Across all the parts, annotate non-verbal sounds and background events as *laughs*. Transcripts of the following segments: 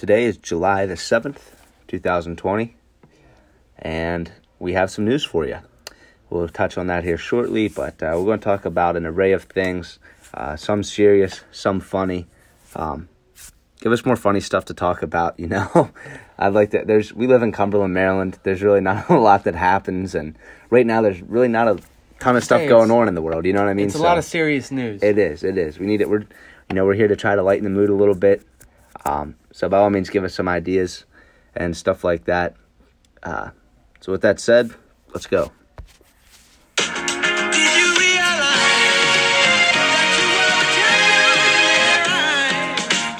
Today is July the 7th, 2020, and we have some news for you. We'll touch on that here shortly, but uh, we're going to talk about an array of things, uh, some serious, some funny. Um, give us more funny stuff to talk about, you know. *laughs* I'd like to there's we live in Cumberland, Maryland. There's really not *laughs* a lot that happens and right now there's really not a ton of stuff Hey, going on in the world, you know what I mean? It's a So- lot of serious news. it is. It is. We need it. We're, you know, we're here to try to lighten the mood a little bit. Um, so by all means, give us some ideas and stuff like that. Uh, so with that said, let's go.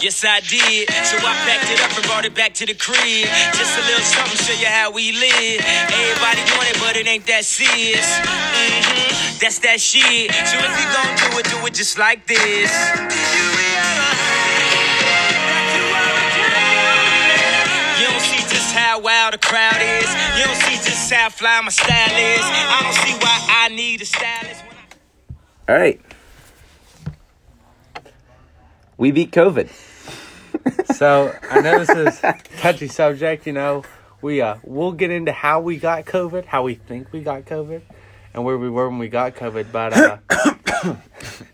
Yes, I did. So I packed it up and brought it back to the crib. Just a little something, show you how we live. Everybody want it, but it ain't that serious. hmm That's that shit. So if you gon' do it, do it just like this. How wild the crowd is. You don't see just how fly my style is. I don't see why I need a stylist. All right. We beat COVID. *laughs* So I know this is a touchy subject. You know, we uh we'll get into how we got COVID, how we think we got COVID, and where we were when we got COVID. But uh, *coughs*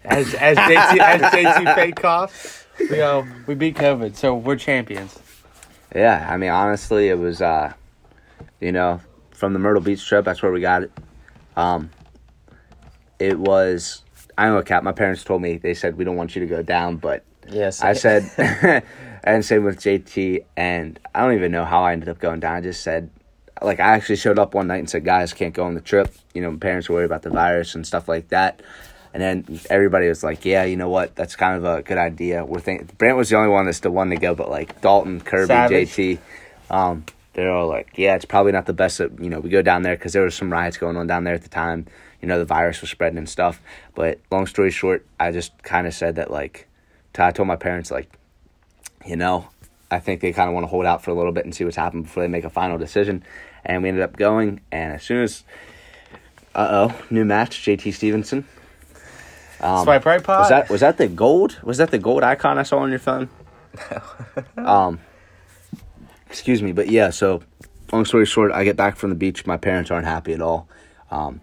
as as JT as JT fake cough, we uh we beat COVID, so we're champions. Yeah, I mean, honestly, it was, uh, you know, from the Myrtle Beach trip. That's where we got it. Um, it was. I know, Cap. My parents told me they said we don't want you to go down, but Yes. I said, *laughs* *laughs* and same with JT, and I don't even know how I ended up going down. I just said, like, I actually showed up one night and said, guys, can't go on the trip. You know, my parents were worried about the virus and stuff like that. And then everybody was like, yeah, you know what? That's kind of a good idea. We're thinking, Brant was the only one that still wanted to go, but like Dalton, Kirby, Savage. JT, um, they're all like, yeah, it's probably not the best that, you know, we go down there because there was some riots going on down there at the time. You know, the virus was spreading and stuff. But long story short, I just kind of said that, like, I told my parents, like, you know, I think they kind of want to hold out for a little bit and see what's happened before they make a final decision. And we ended up going, and as soon as, uh oh, new match, JT Stevenson. Um, Swipe right pod. Was that was that the gold? Was that the gold icon I saw on your phone? *laughs* um, excuse me, but yeah. So, long story short, I get back from the beach. My parents aren't happy at all. Um,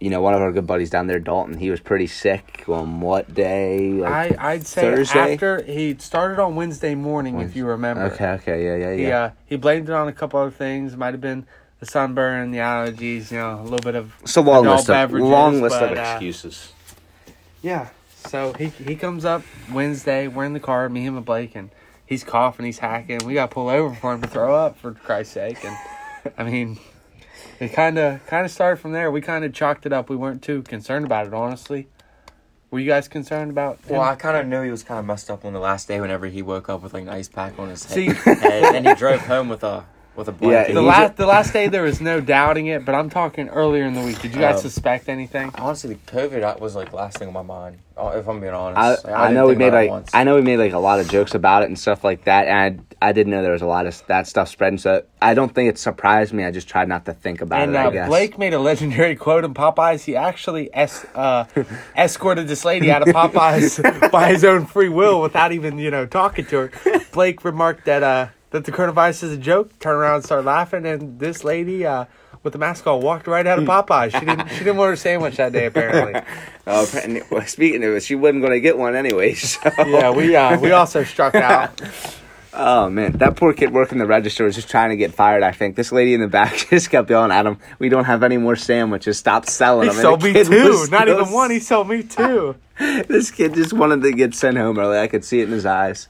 you know, one of our good buddies down there, Dalton, he was pretty sick on what day? Like, I I'd say Thursday? after he started on Wednesday morning, if you remember. Okay, okay, yeah, yeah, He yeah. uh, he blamed it on a couple other things. Might have been the sunburn, the allergies. You know, a little bit of It's a long list of beverages, long list of but, uh, excuses. Yeah. So he he comes up Wednesday. We're in the car, me, him, and Blake, and he's coughing, he's hacking. We got to pull over for him to throw up, for Christ's sake. And I mean, it kind of kind of started from there. We kind of chalked it up. We weren't too concerned about it, honestly. Were you guys concerned about? him? Well, I kind of knew he was kind of messed up on the last day whenever he woke up with like an ice pack on his head, See- head and he drove home with a with a blanket. the last the last day there was no doubting it, but I'm talking earlier in the week. Did you guys Oh. suspect anything? Honestly, COVID was like last thing on my mind. uh, If I'm being I, honest, Like, I, didn't know we made like once. I know we made like a lot of jokes about it and stuff like that, and I, I didn't know there was a lot of that stuff spreading. So I don't think it surprised me. I just tried not to think about And it. And uh. Blake made a legendary quote in Popeyes. He actually es- uh, *laughs* escorted this lady out of Popeyes *laughs* by his own free will without even, you know, talking to her. Blake remarked that uh, that the coronavirus is a joke. Turn around and start laughing, and this lady uh, with the mask on walked right out of Popeyes. She didn't. She didn't want her sandwich that day, apparently. *laughs* Oh, apparently- well, speaking of it, she wasn't going to get one anyway. *laughs* So. Yeah, we uh, we also struck out. *laughs* Oh man, that poor kid working the register was just trying to get fired. I think this lady in the back just kept yelling at him, "We don't have any more sandwiches. Stop selling He them." And sold the me kid two, was not still even one. He sold me two. this kid just wanted to get sent home early. I could see it in his eyes.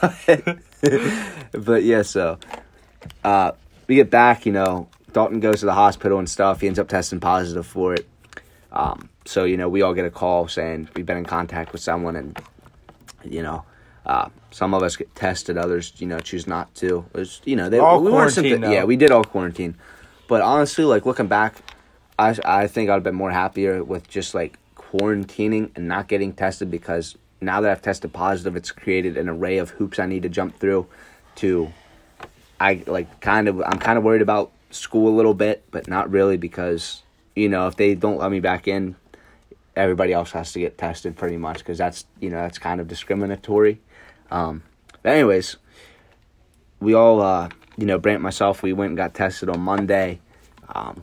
But, *laughs* but yeah, so uh, we get back. You know, Dalton goes to the hospital and stuff. He ends up testing positive for it. Um, so you know, we all get a call saying we've been in contact with someone, and you know, uh, some of us get tested, others you know choose not to. It was, you know, they All we weren't symptom- Yeah, we did all quarantine. But honestly, like looking back, I I think I'd have been more happier with just like quarantining and not getting tested because now that I've tested positive, it's created an array of hoops I need to jump through. To, I like kind of I'm kind of worried about school a little bit, but not really because you know if they don't let me back in, everybody else has to get tested pretty much because that's you know that's kind of discriminatory. Um, but anyways, we all, uh, you know, Brant myself, we went and got tested on Monday. Um,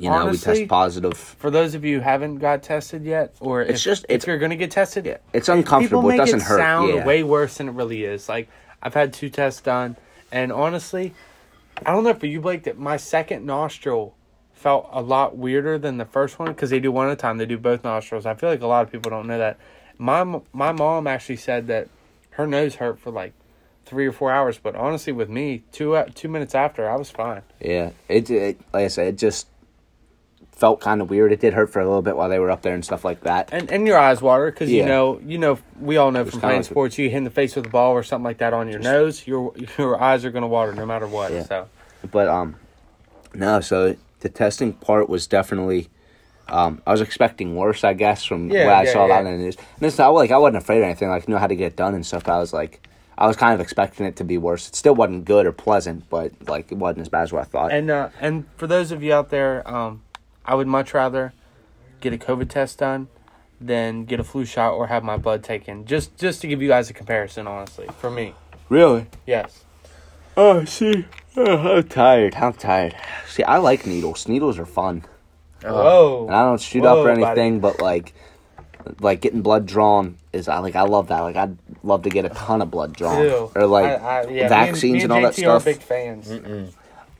you know, we Honestly, test positive. For those of you who haven't got tested yet, or It's if, just- if you're gonna get tested, Yeah, it's uncomfortable. People It doesn't it hurt. sound yeah. way worse than it really is. Like I've had two tests done, and honestly, I don't know for you, Blake, that my second nostril felt a lot weirder than the first one because they do one at a time. They do both nostrils. I feel like a lot of people don't know that. My my mom actually said that her nose hurt for like three or four hours, but honestly, with me, two uh, two minutes after, I was fine. Yeah, it, it like I said, it just felt kind of weird. It did hurt for a little bit while they were up there and stuff like that. And and your eyes water because you know you know we all know from playing like- sports, you hit in the face with a ball or something like that on your nose, your your eyes are gonna water no matter what. Yeah. So. But um, no. So the testing part was definitely. Um, I was expecting worse, I guess, from Yeah, what I yeah, saw yeah. in the news. And it's not like I wasn't afraid or anything. Like, I knew how to get it done and stuff. I was like, I was kind of expecting it to be worse. It still wasn't good or pleasant, but like it wasn't as bad as what I thought. And uh, and for those of you out there, um, I would much rather get a COVID test done than get a flu shot or have my blood taken. Just just to give you guys a comparison, honestly, for me, really? yes. Oh, see, oh, I'm tired. I'm tired. See, I like needles. Needles are fun. Oh. Whoa. and I don't shoot up or Whoa, buddy. anything, but like, like getting blood drawn is I like I love that. Like I'd love to get a ton of blood drawn, Ew. or like I- I- yeah, me and- vaccines me and, all that JT are stuff. big fans.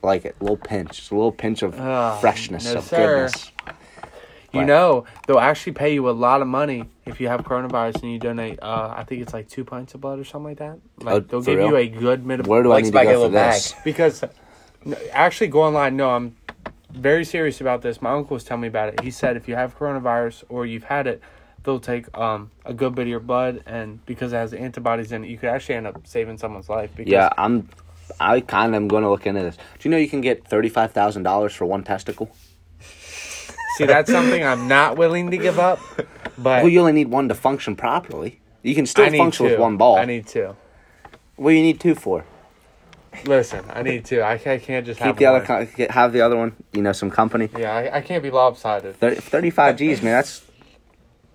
Like it. a little pinch, just a little pinch of Oh, freshness no, of sir. goodness. You Right. know, they'll actually pay you a lot of money if you have coronavirus and you donate. Uh, I think it's like two pints of blood or something like that. Like Oh, they'll give real? you a good minimum. Where do I Like need to go for bag. this? because no, actually go online no i'm very serious about this my uncle was telling me about it he said if you have coronavirus or you've had it they'll take um, a good bit of your blood and because it has antibodies in it you could actually end up saving someone's life because Yeah, I'm. I kind of am going to look into this. Do you know you can get thirty five thousand dollars for one testicle? see that's something i'm not willing to give up but Well, you only need one to function properly. You can still I need function two. with one ball. i need two what do you need two for? listen i need two i, ca- I can't just Keep have the other, one. co- get- have the other one. You know, some company. yeah I, I can't be lopsided 30, 35 G's, man. That's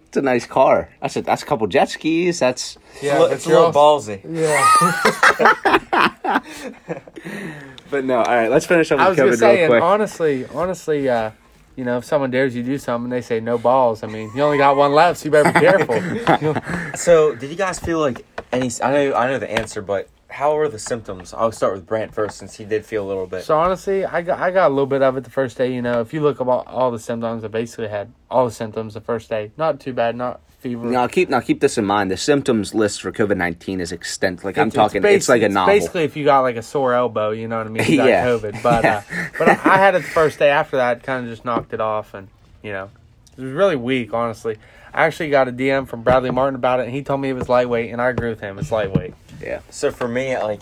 it's a nice car. That's a that's a couple jet skis. That's yeah Look, but it's a you're little also- ballsy. yeah *laughs* *laughs* but no. All right, let's finish up I with was gonna COVID say, real quick. honestly, honestly, uh, you know, if someone dares you to do something, they say no balls. I mean, you only got one left, so you better be careful. *laughs* So, did you guys feel like any? I know, I know the answer, but how were the symptoms? I'll start with Brant first, since he did feel a little bit. so honestly, I got I got a little bit of it the first day. You know, if you look at all, all the symptoms, I basically had all the symptoms the first day. Not too bad, not fever. Now keep now keep this in mind. The symptoms list for COVID nineteen is extent. Like I'm It's- talking, basi- it's like a novel. Basically, if you got like a sore elbow, you know what I mean. *laughs* You got Yeah. COVID, *laughs* but uh, but I, I had it the first day. After that, kind of just knocked it off, and you know, it was really weak. Honestly, I actually got a DM from Bradley Martin about it, and he told me it was lightweight, and I agree with him. It's lightweight. yeah, So for me, like,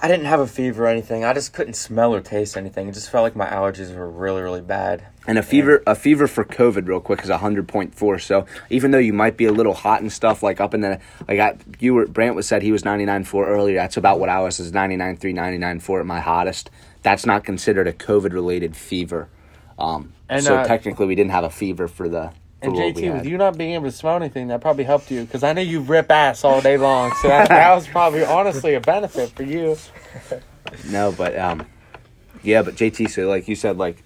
I didn't have a fever or anything. I just couldn't smell or taste anything. It just felt like my allergies were really, really bad. And a fever a fever for COVID real quick is hundred point four. So even though you might be a little hot and stuff, like up in the like I, you were Brant was said he was ninety nine four earlier. That's about what I was is 99.3, 99.4 at my hottest. That's not considered a COVID related fever. Um, And, so uh, technically, we didn't have a fever for the. For And JT, with you not being able to smell anything, that probably helped you because I know you rip ass all day long. So that, that was probably honestly a benefit for you. *laughs* No, but um, yeah, but JT, so like you said, like,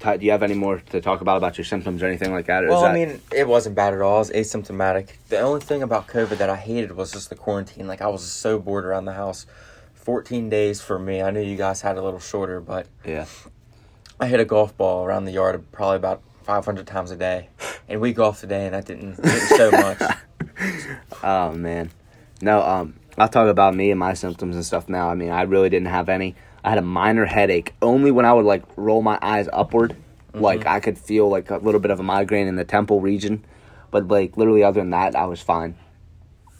do you have any more to talk about about your symptoms or anything like that? Well, that, I mean, it wasn't bad at all. I was asymptomatic. The only thing about COVID that I hated was just the quarantine. Like, I was so bored around the house. 14 days for me. I knew you guys had a little shorter, but yeah, I hit a golf ball around the yard probably about 500 times a day. And we golfed today, and I didn't, didn't show much. *laughs* oh man, no. Um, I'll talk about me and my symptoms and stuff now. I mean, I really didn't have any. I had a minor headache only when I would like roll my eyes upward, mm-hmm. like I could feel like a little bit of a migraine in the temple region, but like literally other than that, I was fine.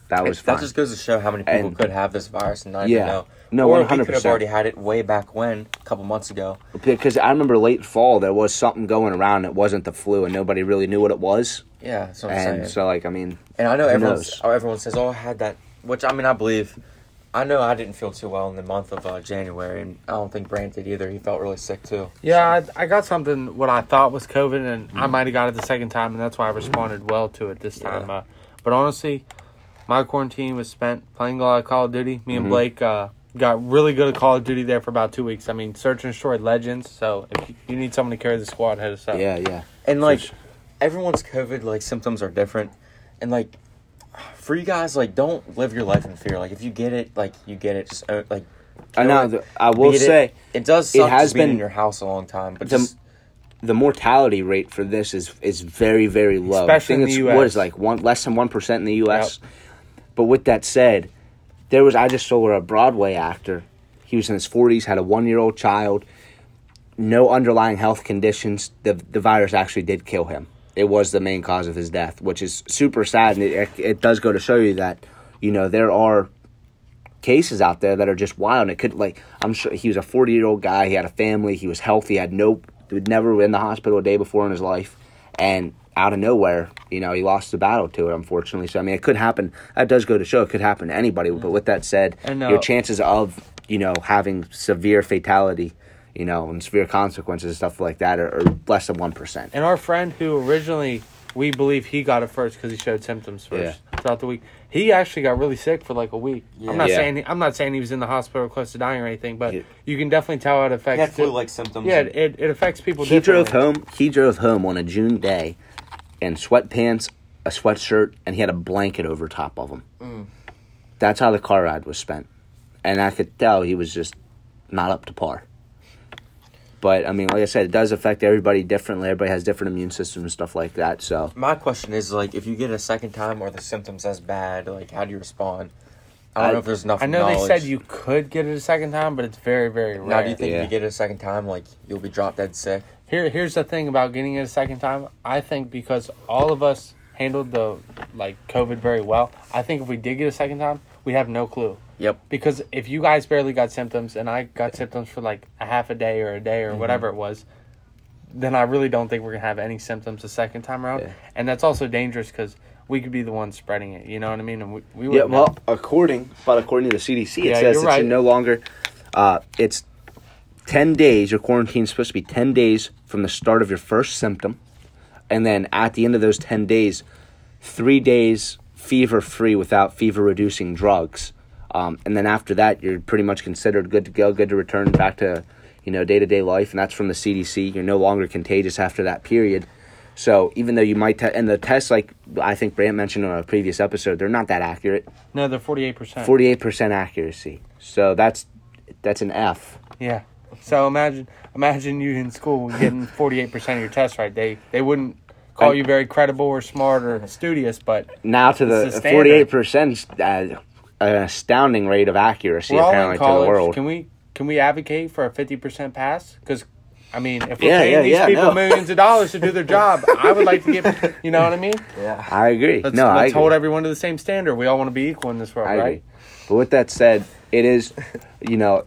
That was fine. that just goes to show how many people And- could have this virus and not Yeah. even know. No, could 100%. have already had it way back when, a couple months ago. because I remember late fall there was something going around. It wasn't the flu, and nobody really knew what it was. Yeah, that's what I'm And saying. so, like, I mean, And I know everyone, knows? Oh, everyone says, "Oh, I had that," which I mean, I believe. I know I didn't feel too well in the month of uh, January, and I don't think Brant did either. He felt really sick too. Yeah, I, I got something what I thought was COVID, and I might have got it the second time, and that's why I responded well to it this time. Yeah. Uh, but honestly, my quarantine was spent playing a lot of Call of Duty. Me and Mhm. Blake uh, got really good at Call of Duty there for about two weeks. I mean, search and destroy legends. So if you, need someone to carry the squad, head us up. Yeah, yeah. And like everyone's COVID like symptoms are different, and like for you guys, like don't live your life in fear. Like if you get it, like you get it. Just uh, like I know. it, I will beat it. say it does it has just been- in your house a long time, but the- just the mortality rate for this is is very very low. Especially I think in the it's what US. is like one less than one percent in the U.S. But with that said, there was I just saw where a Broadway actor. He was in his forties, had a one year old child, no underlying health conditions. The the virus actually did kill him. It was the main cause of his death, which is super sad, and it, it does go to show you that you know there are cases out there that are just wild. And it could like I'm sure he was a 40 year old guy. He had a family. He was healthy. Had no, would never been in the hospital a day before in his life, and out of nowhere, you know, he lost the battle to it. Unfortunately, so I mean, it could happen. That does go to show it could happen to anybody. But with that said, And, uh, your chances of you know having severe fatality. You know, and severe consequences and stuff like that are, are less than one percent. And our friend who originally we believe he got it first because he showed symptoms first throughout the week. He actually got really sick for like a week. Yeah. I'm not Yeah. saying I'm not saying he was in the hospital close to dying or anything, but Yeah. you can definitely tell how it affects. he had di- flu-like symptoms. yeah, it, it affects people. He drove home. He drove home on a June day, in sweatpants, a sweatshirt, and he had a blanket over top of him. Mm. That's how the car ride was spent, and I could tell he was just not up to par. But I mean, like I said, it does affect everybody differently. Everybody has different immune systems and stuff like that. So My question is like, if you get it a second time, or the symptoms as bad? Like, how do you respond? I don't I- know if there's enough. I know they said you could get it a second time, but it's very, very rare. Now, do you think Yeah. if you get it a second time, like you'll be drop dead sick? Here, here's the thing about getting it a second time. I think because all of us handled the like COVID very well. I think if we did get a second time, we have no clue. Yep. Because if you guys barely got symptoms and I got symptoms for like a half a day or a day Mm-hmm. or whatever it was, then I really don't think we're gonna have any symptoms the second time around. Yeah. And that's also dangerous because we could be the ones spreading it. You know what I mean? And we, we yeah, know. well, according but according to the CDC, it Yeah, says you're it's no longer. Uh, it's ten days. Your quarantine is supposed to be ten days from the start of your first symptom, and then at the end of those ten days, three days fever free without fever reducing drugs, um, and then after that, you're pretty much considered good to go, good to return back to you know day to day life, and that's from the CDC. You're no longer contagious after that period. So even though you might, te- and the tests, like I think Brant mentioned on a previous episode, they're not that accurate. no, they're forty eight percent. Forty-eight percent accuracy. So that's that's an F. Yeah. So imagine imagine you in school getting forty eight percent of your tests right. They they wouldn't call you very credible or smart or studious, but Now to the the forty-eight percent, uh, an astounding rate of accuracy we're all apparently in to the world. Can we can we advocate for a fifty percent pass? Because I mean, if we're Yeah, paying yeah, these yeah, people no. millions of dollars to do their job, *laughs* I would like to get. You know what I mean? Yeah. I agree. Let's, no, let's agree. hold everyone to the same standard. We all want to be equal in this world, I right? agree. But with that said, it is, you know,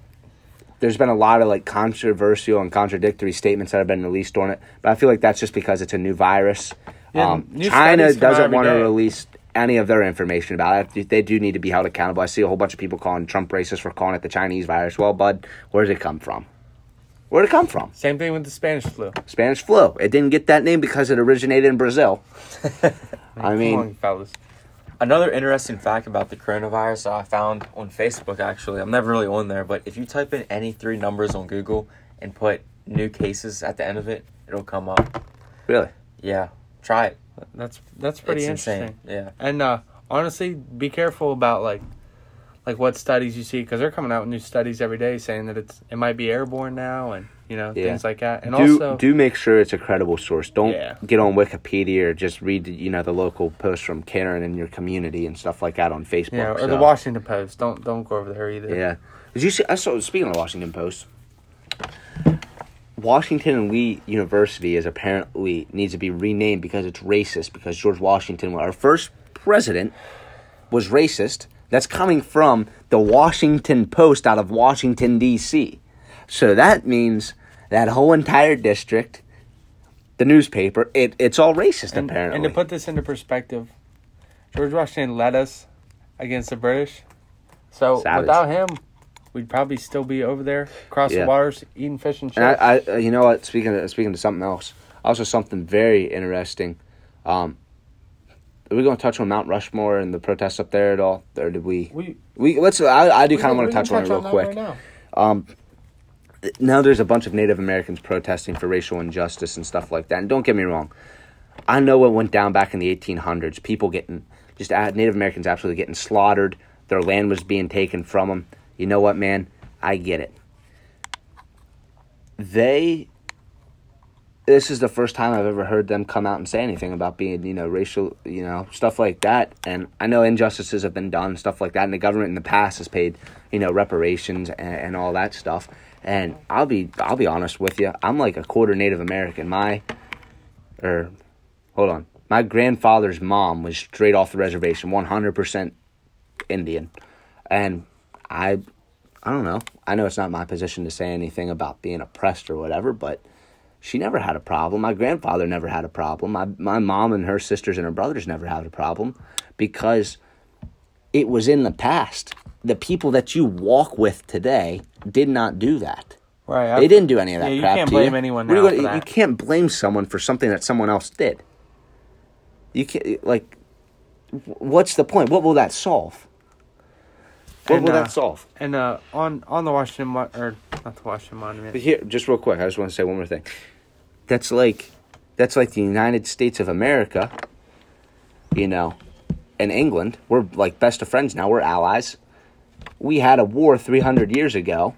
there's been a lot of like controversial and contradictory statements that have been released on it. But I feel like that's just because it's a new virus. Yeah, um, new China studies come out doesn't want to release any of their information about it. They do need to be held accountable. I see a whole bunch of people calling Trump racist for calling it the Chinese virus. Well, bud, where does it come from? Where did it come from? Same thing with the Spanish flu. Spanish flu. It didn't get that name because it originated in Brazil. *laughs* I mean, on, fellas. Another interesting fact about the coronavirus that I found on Facebook, actually, I'm never really on there, but if you type in any three numbers on Google and put new cases at the end of it, it'll come up. really. Yeah, try it. That's that's pretty it's interesting. insane. Yeah. And uh, honestly, be careful about like like what studies you see because they're coming out with new studies every day saying that it's it might be airborne now and you know Yeah. things like that. And do also, do make sure it's a credible source. Don't Yeah. get on Wikipedia or just read you know the local posts from Karen in your community and stuff like that on Facebook. yeah, or so- the Washington Post. Don't don't go over there either. Yeah, did you see? I saw. Speaking of Washington Post, Washington and Lee University is apparently needs to be renamed because it's racist. Because George Washington, our first president, was racist. That's coming from the Washington Post out of Washington D.C. So that means that whole entire district, the newspaper, it, it's all racist And, apparently. and to put this into perspective, George Washington led us against the British. So Savage. without him, we'd probably still be over there across Yeah. the waters eating fish and chips. And I, I, you know what? Speaking of, speaking to something else, also something very interesting. Um, Are we going to touch on Mount Rushmore and the protests up there at all, or did we? We We let's. I, I do kind of want to touch on it real that quick. right now. Um, now there's a bunch of Native Americans protesting for racial injustice and stuff like that. And don't get me wrong, I know what went down back in the 1800s. People getting just uh, Native Americans absolutely getting slaughtered. Their land was being taken from them. You know what, man? I get it. They. This is the first time I've ever heard them come out and say anything about being, you know, racial, you know, stuff like that. And I know injustices have been done, stuff like that, and the government in the past has paid, you know, reparations and, and all that stuff. And I'll be, I'll be honest with you, I'm like a quarter Native American. My, or, hold on, my grandfather's mom was straight off the reservation, 100% Indian, and I, I don't know. I know it's not my position to say anything about being oppressed or whatever, but she never had a problem. My grandfather never had a problem. My my mom and her sisters and her brothers never had a problem because it was in the past. The people that you walk with today did not do that. Right. They didn't do any of that Yeah, you crap can't to blame you. anyone now you, you can't blame someone for something that someone else did. You can't like. What's the point? What will that solve? What And, will uh, that solve? And uh, on on the Washington Mon- or not the Washington Monument. But here, just real quick, I just want to say one more thing. That's like, that's like the United States of America. You know, and England. We're like best of friends now. We're allies. We had a war three hundred years ago,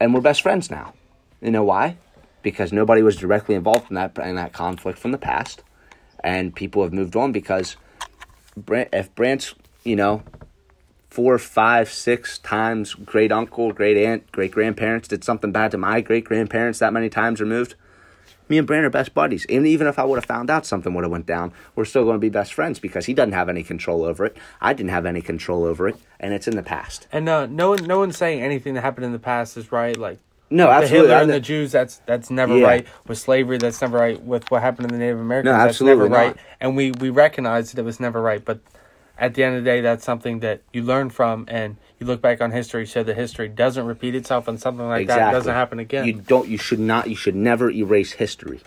and we're best friends now. You know why? Because nobody was directly involved in that in that conflict from the past, and people have moved on because if Brant's, you know, four, five, six times great uncle, great aunt, great grandparents did something bad to my great grandparents that many times removed. Me and Brant are best buddies. And even if I would have found out something would have went down, we're still going to be best friends because he doesn't have any control over it. I didn't have any control over it, and it's in the past. And uh, no one no one's saying anything that happened in the past is right. Like No, the absolutely. Hitler and the Jews, that's that's never Yeah. right. With slavery, that's never right. With what happened to the Native Americans, No, that's absolutely never right. And we we recognize that it was never right. But at the end of the day, that's something that you learn from, and you look back on history, so that history doesn't repeat itself, and something like that doesn't happen again. You don't. You should not. You should never erase history.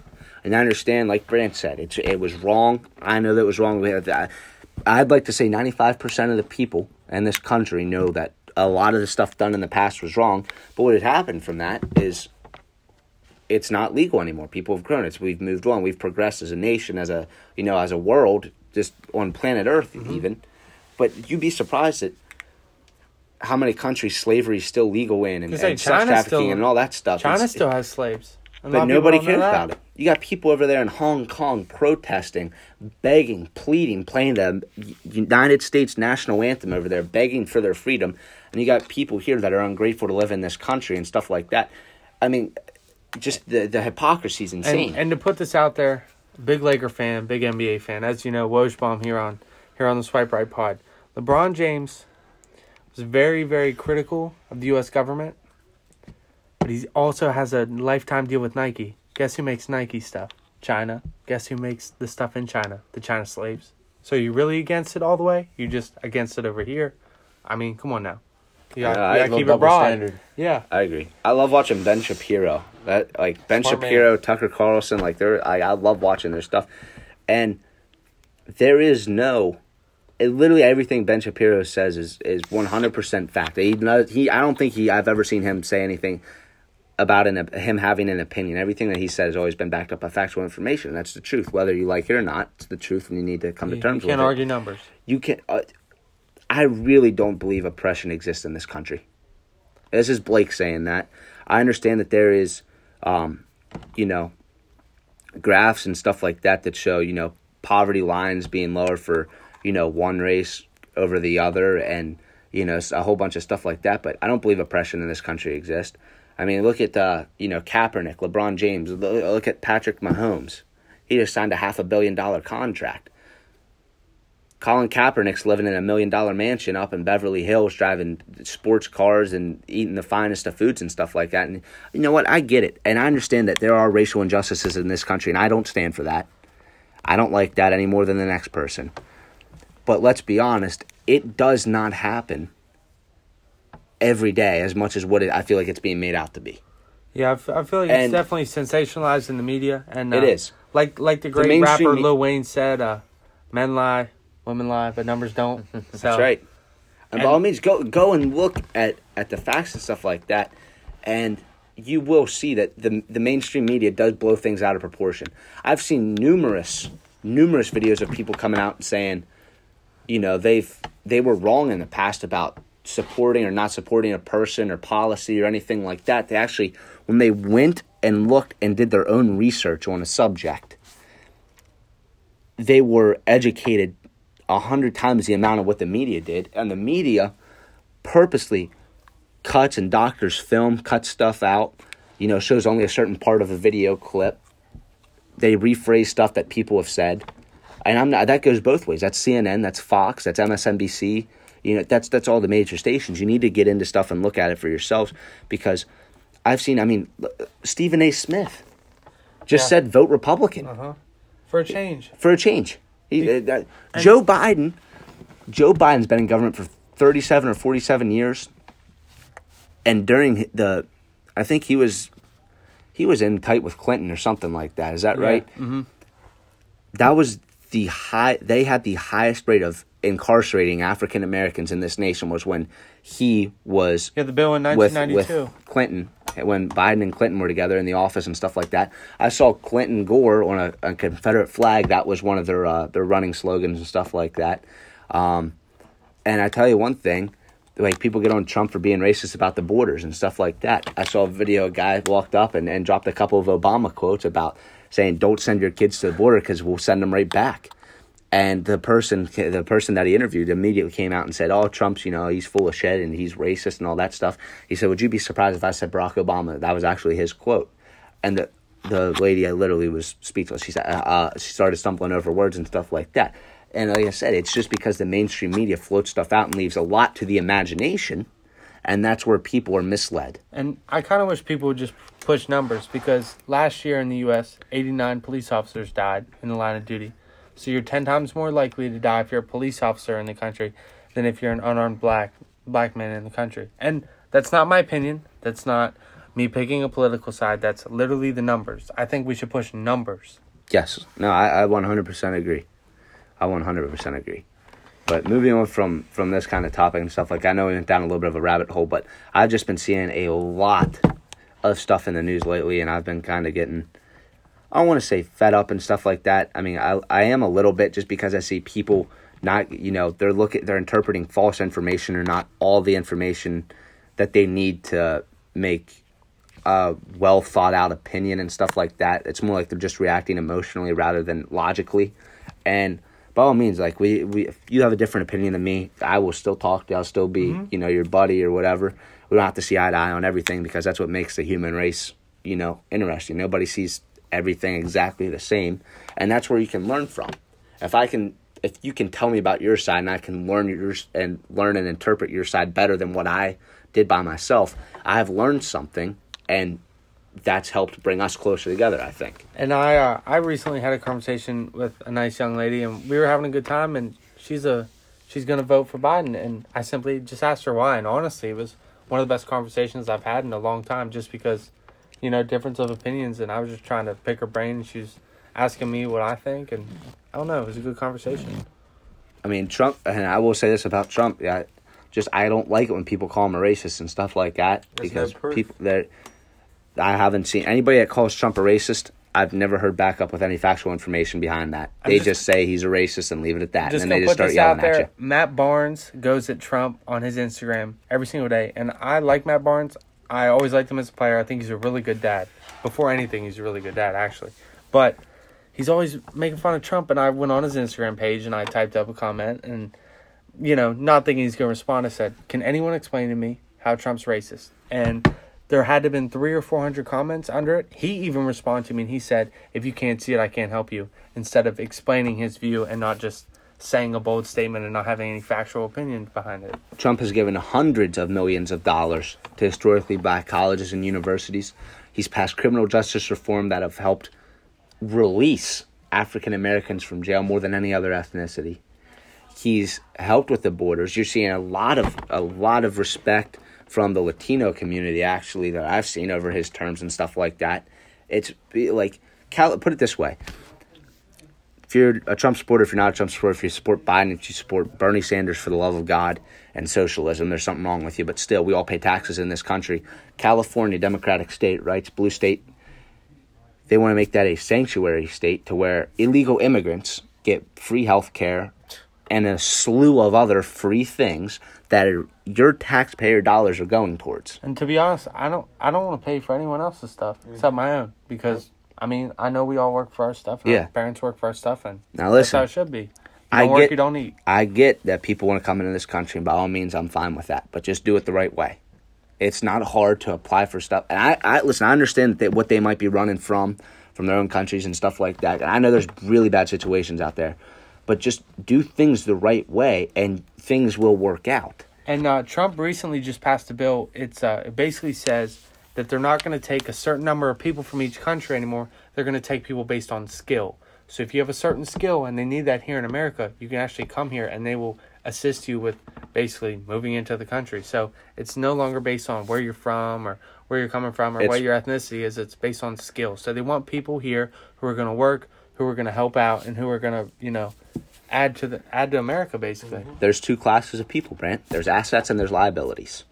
And I understand, like Brant said, it's it was wrong. I know that it was wrong. We have that. I'd like to say ninety five percent of the people in this country know that a lot of the stuff done in the past was wrong. But what had happened from that is it's not legal anymore. People have grown. It's we've moved on. We've progressed as a nation, as a you know, as a world, just on planet Earth Mm-hmm. even. But you'd be surprised at how many countries slavery is still legal in and, and sex trafficking still- and all that stuff. China It's- still has slaves, but nobody cares about it. You got people over there in Hong Kong protesting, begging, pleading, playing the United States national anthem over there, begging for their freedom. And you got people here that are ungrateful to live in this country and stuff like that. I mean, just the the hypocrisy is insane. And, and to put this out there, big Laker fan, big NBA fan, as you know, Wojbaum here on here on the Swipe Right Pod. LeBron James was very, very critical of the U.S. government, but he also has a lifetime deal with Nike. Guess who makes Nike stuff? China. Guess who makes the stuff in China? The China slaves. So you really against it all the way? You just against it over here? I mean, come on now. You got, Yeah, I you gotta keep it broad. standard. Yeah. I agree. I love watching Ben Shapiro. That like Ben Smart man. Shapiro, Tucker Carlson, like they're I, I love watching their stuff. And there is no it, literally everything Ben Shapiro says is is 100% fact. He, he I don't think he I've ever seen him say anything about an, him having an opinion. Everything that he said has always been backed up by factual information. That's the truth, whether you like it or not. It's the truth, and you need to come You, to terms with it. you can't argue numbers. You can. Uh, I really don't believe oppression exists in this country. This is Blake saying that. I understand that there is, um, you know, graphs and stuff like that that show, you know, poverty lines being lower for, you know, one race over the other and, you know, a whole bunch of stuff like that. But I don't believe oppression in this country exists. I mean, look at, uh, you know, Kaepernick, LeBron James. Look at Patrick Mahomes. He just signed a half a billion dollar contract. Colin Kaepernick's living in a million dollar mansion up in Beverly Hills, driving sports cars and eating the finest of foods and stuff like that. And you know what? I get it. And I understand that there are racial injustices in this country, and I don't stand for that. I don't like that any more than the next person. But let's be honest, it does not happen every day as much as what it, I feel like it's being made out to be. Yeah, I, f- I feel like And- it's definitely sensationalized in the media, and uh, It is. like like the great mainstream rapper Lil Wayne said, uh, Men lie, women lie, but numbers don't. *laughs* So, That's right. And, by all means, go go and look at, at the facts and stuff like that, and you will see that the the mainstream media does blow things out of proportion. I've seen numerous numerous videos of people coming out and saying, you know, they've they were wrong in the past about supporting or not supporting a person or policy or anything like that. They actually, when they went and looked and did their own research on a subject, they were educated a hundred times the amount of what the media did, and the media purposely cuts and doctors film, cut stuff out, you know, shows only a certain part of a video clip. They rephrase stuff that people have said, and I'm not. That goes both ways. That's CNN, that's Fox, that's MSNBC. You know, that's that's all the major stations. You need to get into stuff and look at it for yourselves because I've seen. I mean, Stephen A. Smith just Yeah. said vote Republican Uh-huh. For a change. for a change. He, uh, that- Joe Biden, Joe Biden's been in government for thirty-seven or forty-seven years, and during the, I think he was, he was in tight with Clinton or something like that. Is that right? Mm-hmm. That was the high. They had the highest rate of incarcerating African Americans in this nation was when he was Yeah, the bill in with, 1992. with Clinton when Biden and Clinton were together in the office and stuff like that. I saw Clinton Gore on a, a Confederate flag. That was one of their uh, their running slogans and stuff like that. Um, and I tell you one thing, like people get on Trump for being racist about the borders and stuff like that. I saw a video. A guy walked up and, and dropped a couple of Obama quotes about saying, "Don't send your kids to the border because we'll send them right back." And the person, the person that he interviewed, immediately came out and said, "Oh, Trump's, you know, he's full of shit and he's racist and all that stuff." He said, "Would you be surprised if I said Barack Obama?" That was actually his quote, and the the lady I literally was speechless. She said, uh, uh, she started stumbling over words and stuff like that. And like I said, it's just because the mainstream media floats stuff out and leaves a lot to the imagination, and that's where people are misled. And I kind of wish people would just push numbers because last year in the U.S., 89 police officers died in the line of duty. So you're 10 times more likely to die if you're a police officer in the country than if you're an unarmed black black man in the country. And that's not my opinion. That's not me picking a political side. That's literally the numbers. I think we should push numbers. Yes. No, I, I 100% agree. I 100% agree. But moving on from from this kind of topic and stuff, like I know we went down a little bit of a rabbit hole, but I've just been seeing a lot of stuff in the news lately, and I've been kind of getting, I don't want to say fed up and stuff like that. I mean, I I am a little bit just because I see people not, you know, they're looking, they're interpreting false information or not all the information that they need to make a well thought out opinion and stuff like that. It's more like they're just reacting emotionally rather than logically. And by all means, like we, we if you have a different opinion than me, I will still talk to you. I'll still be, mm-hmm. you know, your buddy or whatever. We don't have to see eye to eye on everything because that's what makes the human race, you know, interesting. Nobody sees everything exactly the same. And that's where you can learn from. If I can if you can tell me about your side and I can learn yours and learn and interpret your side better than what I did by myself, I have learned something and that's helped bring us closer together, I think. And I uh, I recently had a conversation with a nice young lady, and we were having a good time. And she's a she's gonna vote for Biden, and I simply just asked her why. And honestly, it was one of the best conversations I've had in a long time, just because you know difference of opinions, and I was just trying to pick her brain. And she was asking me what I think, and I don't know, it was a good conversation. I mean, Trump, and I will say this about Trump, yeah, just I don't like it when people call him a racist and stuff like that There's because no people that I haven't seen anybody that calls Trump a racist. I've never heard back up with any factual information behind that. I'm They just- just, say he's a racist and leave it at that, and then they just start yelling at you. Matt Barnes goes at Trump on his Instagram every single day, and I like Matt Barnes. I always liked him as a player. I think he's a really good dad. Before anything, he's a really good dad, actually. But he's always making fun of Trump, and I went on his Instagram page and I typed up a comment, and you know, not thinking he's going to respond, I said, "Can anyone explain to me how Trump's racist?" And there had to have been three or four hundred comments under it. He even responded to me and he said, "If you can't see it, I can't help you." Instead of explaining his view and not just saying a bold statement and not having any factual opinion behind it. Trump has given hundreds of millions of dollars to historically black colleges and universities. He's passed criminal justice reform that have helped release African Americans from jail more than any other ethnicity. He's helped with the borders. You're seeing a lot of a lot of respect from the Latino community actually that I've seen over his terms and stuff like that. It's like Cal- put it this way. If you're a Trump supporter, if you're not a Trump supporter, if you support Biden, if you support Bernie Sanders for the love of God and socialism, there's something wrong with you. But still, we all pay taxes in this country. California, Democratic state, right? It's blue state. They want to make that a sanctuary state to where illegal immigrants get free health care and a slew of other free things that are, your taxpayer dollars are going towards. And to be honest, I don't I don't want to pay for anyone else's stuff mm. except my own because I mean I know we all work for our stuff. Yeah. Our parents work for our stuff, and Now that's how it should be. I work, get- you don't eat. I get that people want to come into this country, and by all means, I'm fine with that. But just do it the right way. It's not hard to apply for stuff. And I, I listen. I understand that what they might be running from, from their own countries and stuff like that. And I know there's really bad situations out there, but just do things the right way, and things will work out. And uh, Trump recently just passed a bill. It's uh, it basically says that they're not going to take a certain number of people from each country anymore. They're going to take people based on skill. So if you have a certain skill and they need that here in America, you can actually come here and they will assist you with basically moving into the country. So it's no longer based on where you're from or where you're coming from or what your ethnicity is. It's based on skill. So they want people here who are going to work, who are going to help out, and who are going to you know add to the add to America basically. There's two classes of people, Brent. There's assets and there's liabilities.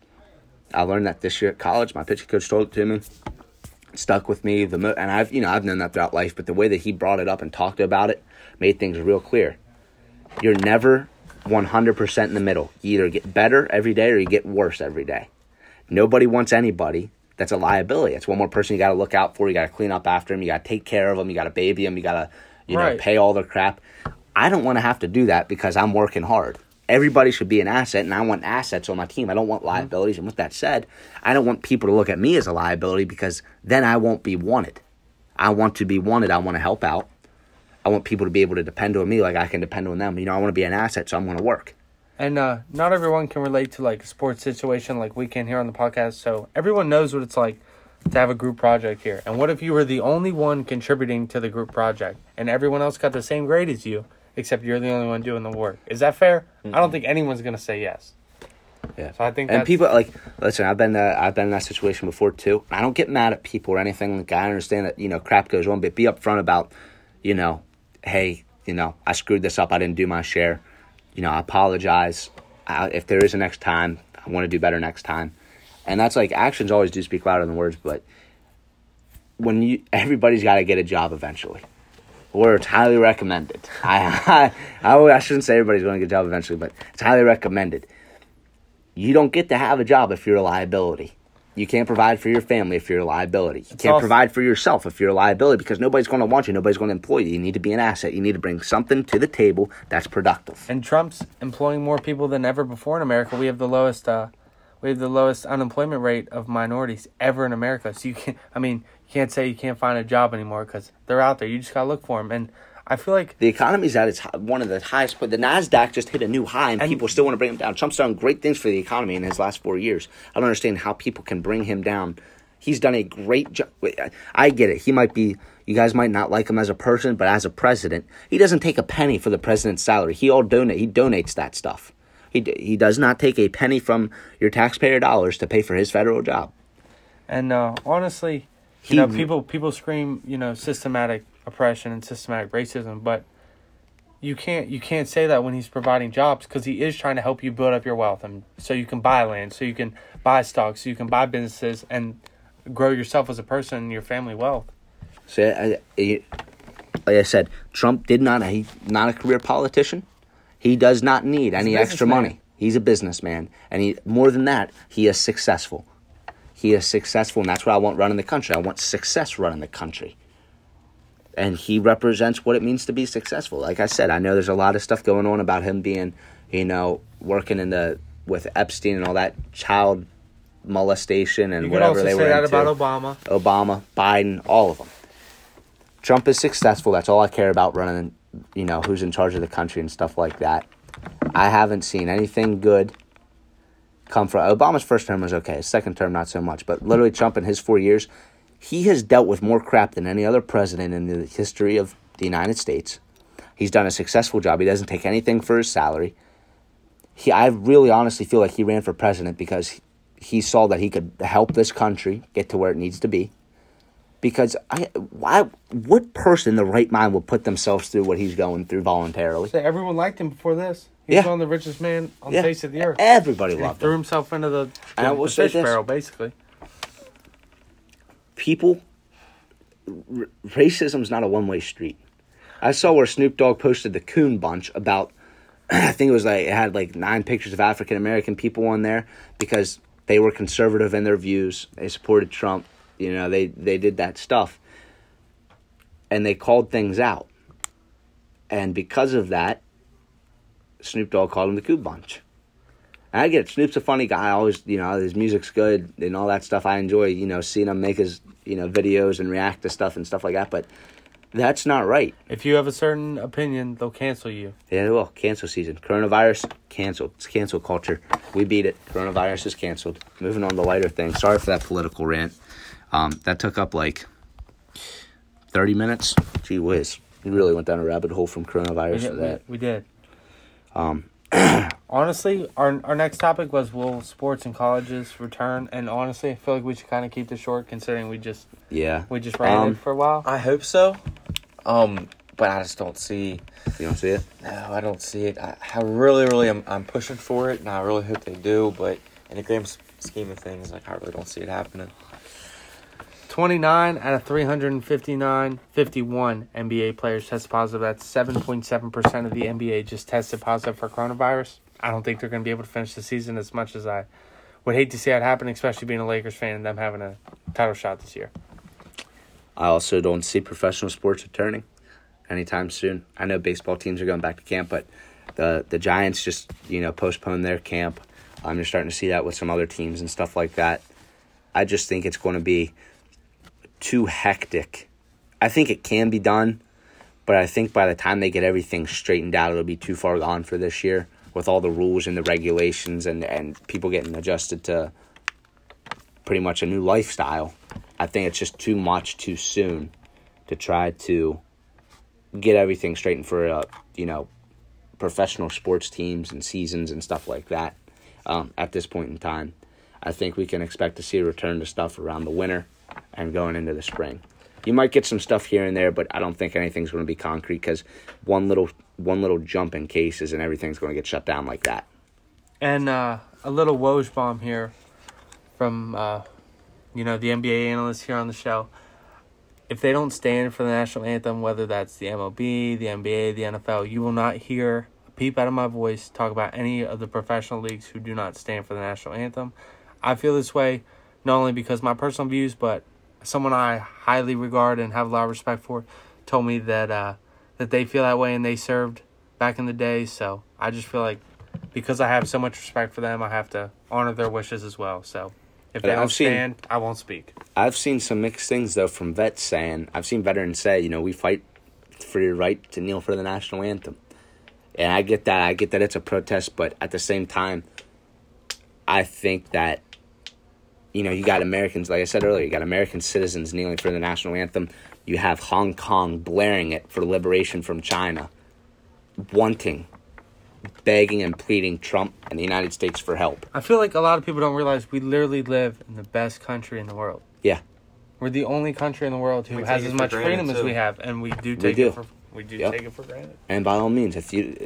I learned that this year at college. My pitching coach told it to me. It stuck with me. The mo- and I've you know I've known that throughout life, but the way that he brought it up and talked about it made things real clear. You're never 100% in the middle. You either get better every day or you get worse every day. Nobody wants anybody that's a liability. It's one more person you got to look out for. You got to clean up after them. You got to take care of them. You got to baby them. You got to, you know, pay all their crap. I don't want to have to do that because I'm working hard. Everybody should be an asset, and I want assets on my team. I don't want liabilities. And with that said, I don't want people to look at me as a liability because then I won't be wanted. I want to be wanted. I want to help out. I want people to be able to depend on me like I can depend on them. You know, I want to be an asset, so I'm going to work. And uh, not everyone can relate to like a sports situation like we can here on the podcast. So everyone knows what it's like to have a group project here. And what if you were the only one contributing to the group project and everyone else got the same grade as you, except you're the only one doing the work? Is that fair? I don't think anyone's gonna say yes. Yeah. So I think and people like listen. I've been uh, I've been in that situation before too. I don't get mad at people or anything. Like I understand that you know crap goes on, but be upfront about you know, hey, you know, I screwed this up. I didn't do my share. You know, I apologize. I, if there is a next time, I want to do better next time. And that's like actions always do speak louder than words, but when you *laughs* everybody's got to get a job eventually. Or it's highly recommended. *laughs* I, I I I shouldn't say everybody's going to get a job eventually, but it's highly recommended you don't get to have a job if you're a liability. You can't provide for your family if you're a liability. You can't awesome. provide for yourself if you're a liability because nobody's going to want you. Nobody's going to employ you. You need to be an asset. You need to bring something to the table that's productive. And Trump's employing more people than ever before in America. We have the lowest uh, we have the lowest unemployment rate of minorities ever in America. So you can't I mean, you can't say you can't find a job anymore cuz they're out there. You just got to look for them. And I feel like The economy's at its one of the highest, but the Nasdaq just hit a new high, and, And- people still want to bring him down. Trump's done great things for the economy in his last four years. I don't understand how people can bring him down. He's done a great job. I get it. He might be. You guys might not like him as a person, but as a president, he doesn't take a penny for the president's salary. He all donate. He donates that stuff. He d- he does not take a penny from your taxpayer dollars to pay for his federal job. And uh, honestly, you know, people people scream, you know, systematic oppression and systematic racism, but you can't you can't say that when he's providing jobs because he is trying to help you build up your wealth and so you can buy land, so you can buy stocks, so you can buy businesses and grow yourself as a person and your family wealth. So, I, I, like I said, Trump did not. He's not a career politician. He does not need any extra money. He's a businessman, and he more than that, he is successful. He is successful, and that's what I want running the country. I want success running the country, and he represents what it means to be successful. Like I said, I know there's a lot of stuff going on about him being, you know, working in the with Epstein and all that child molestation and You whatever also they say were that into. about Obama. Obama, Biden, all of them. Trump is successful. That's all I care about running, you know, who's in charge of the country and stuff like that. I haven't seen anything good come from Obama's first term was okay. His second term not so much, but literally Trump in his 4 years, he has dealt with more crap than any other president in the history of the United States. He's done a successful job. He doesn't take anything for his salary. He I really honestly feel like he ran for president because he, he saw that he could help this country get to where it needs to be because I why what person in the right mind would put themselves through what he's going through voluntarily? So everyone liked him before this. He Yeah. was of the richest man on Yeah. the face of the earth. Everybody He loved threw him. himself into the, the, will the say fish this. barrel, basically. People, r- racism's not a one way street. I saw where Snoop Dogg posted the Coon Bunch about. *clears throat* I think it was like it had like nine pictures of African American people on there because they were conservative in their views. They supported Trump. You know, they they did that stuff, and they called things out. And because of that, Snoop Dogg called him the Coon Bunch. And I get it. Snoop's a funny guy. I always, you know, his music's good and all that stuff. I enjoy, you know, seeing him make his, you know, videos and react to stuff and stuff like that. But that's not right. If you have a certain opinion, they'll cancel you. Yeah, well, cancel season. Coronavirus, canceled. It's cancel culture. We beat it. Coronavirus is canceled. Moving on to lighter things. Sorry for that political rant. Um, that took up like 30 minutes. Gee whiz. We really went down a rabbit hole from We coronavirus did. to that. We, we did. Um, *clears throat* honestly, our our next topic was will sports and colleges return? And honestly, I feel like we should kind of keep this short, considering we just yeah. we just ran Um, it for a while. I hope so. Um, but I just don't see. You don't see it? No, I don't see it. I, I really, really, am. I'm pushing for it, and I really hope they do. But in the grand scheme of things, like I really don't see it happening. 29 out of 359, 51 NBA players tested positive. That's 7.7% of the NBA just tested positive for coronavirus. I don't think they're going to be able to finish the season as much as I would hate to see that happen, especially being a Lakers fan and them having a title shot this year. I also don't see professional sports returning anytime soon. I know baseball teams are going back to camp, but the the Giants just you know postponed their camp. Um, you're starting to see that with some other teams and stuff like that. I just think it's going to be too hectic. I think it can be done, but I think by the time they get everything straightened out, it'll be too far gone for this year with all the rules and the regulations and and people getting adjusted to pretty much a new lifestyle. I think it's just too much too soon to try to get everything straightened for uh, you know professional sports teams and seasons and stuff like that. Um, at this point in time, I think we can expect to see a return to stuff around the winter and going into the spring. You might get some stuff here and there, but I don't think anything's going to be concrete because one little one little jump in cases and everything's going to get shut down like that. And uh, a little Woj bomb here from, uh, you know, the NBA analyst here on the show. If they don't stand for the national anthem, whether that's the MLB, the NBA, the NFL, you will not hear a peep out of my voice talk about any of the professional leagues who do not stand for the national anthem. I feel this way not only because my personal views, but someone I highly regard and have a lot of respect for told me that uh, that they feel that way and they served back in the day. So I just feel like because I have so much respect for them, I have to honor their wishes as well. So if they I've don't seen- stand, I won't speak. I've seen some mixed things though from vets saying I've seen veterans say, you know, we fight for your right to kneel for the national anthem. And I get that. I get that it's a protest, but at the same time, I think that you know, you got Americans, like I said earlier, you got American citizens kneeling for the national anthem. You have Hong Kong blaring it for liberation from China, wanting, begging, and pleading Trump and the United States for help. I feel like a lot of people don't realize we literally live in the best country in the world. Yeah. We're the only country in the world who We has as much granted, freedom as we have, and we do take do. it for we do Yep. take it for granted. And by all means, if you,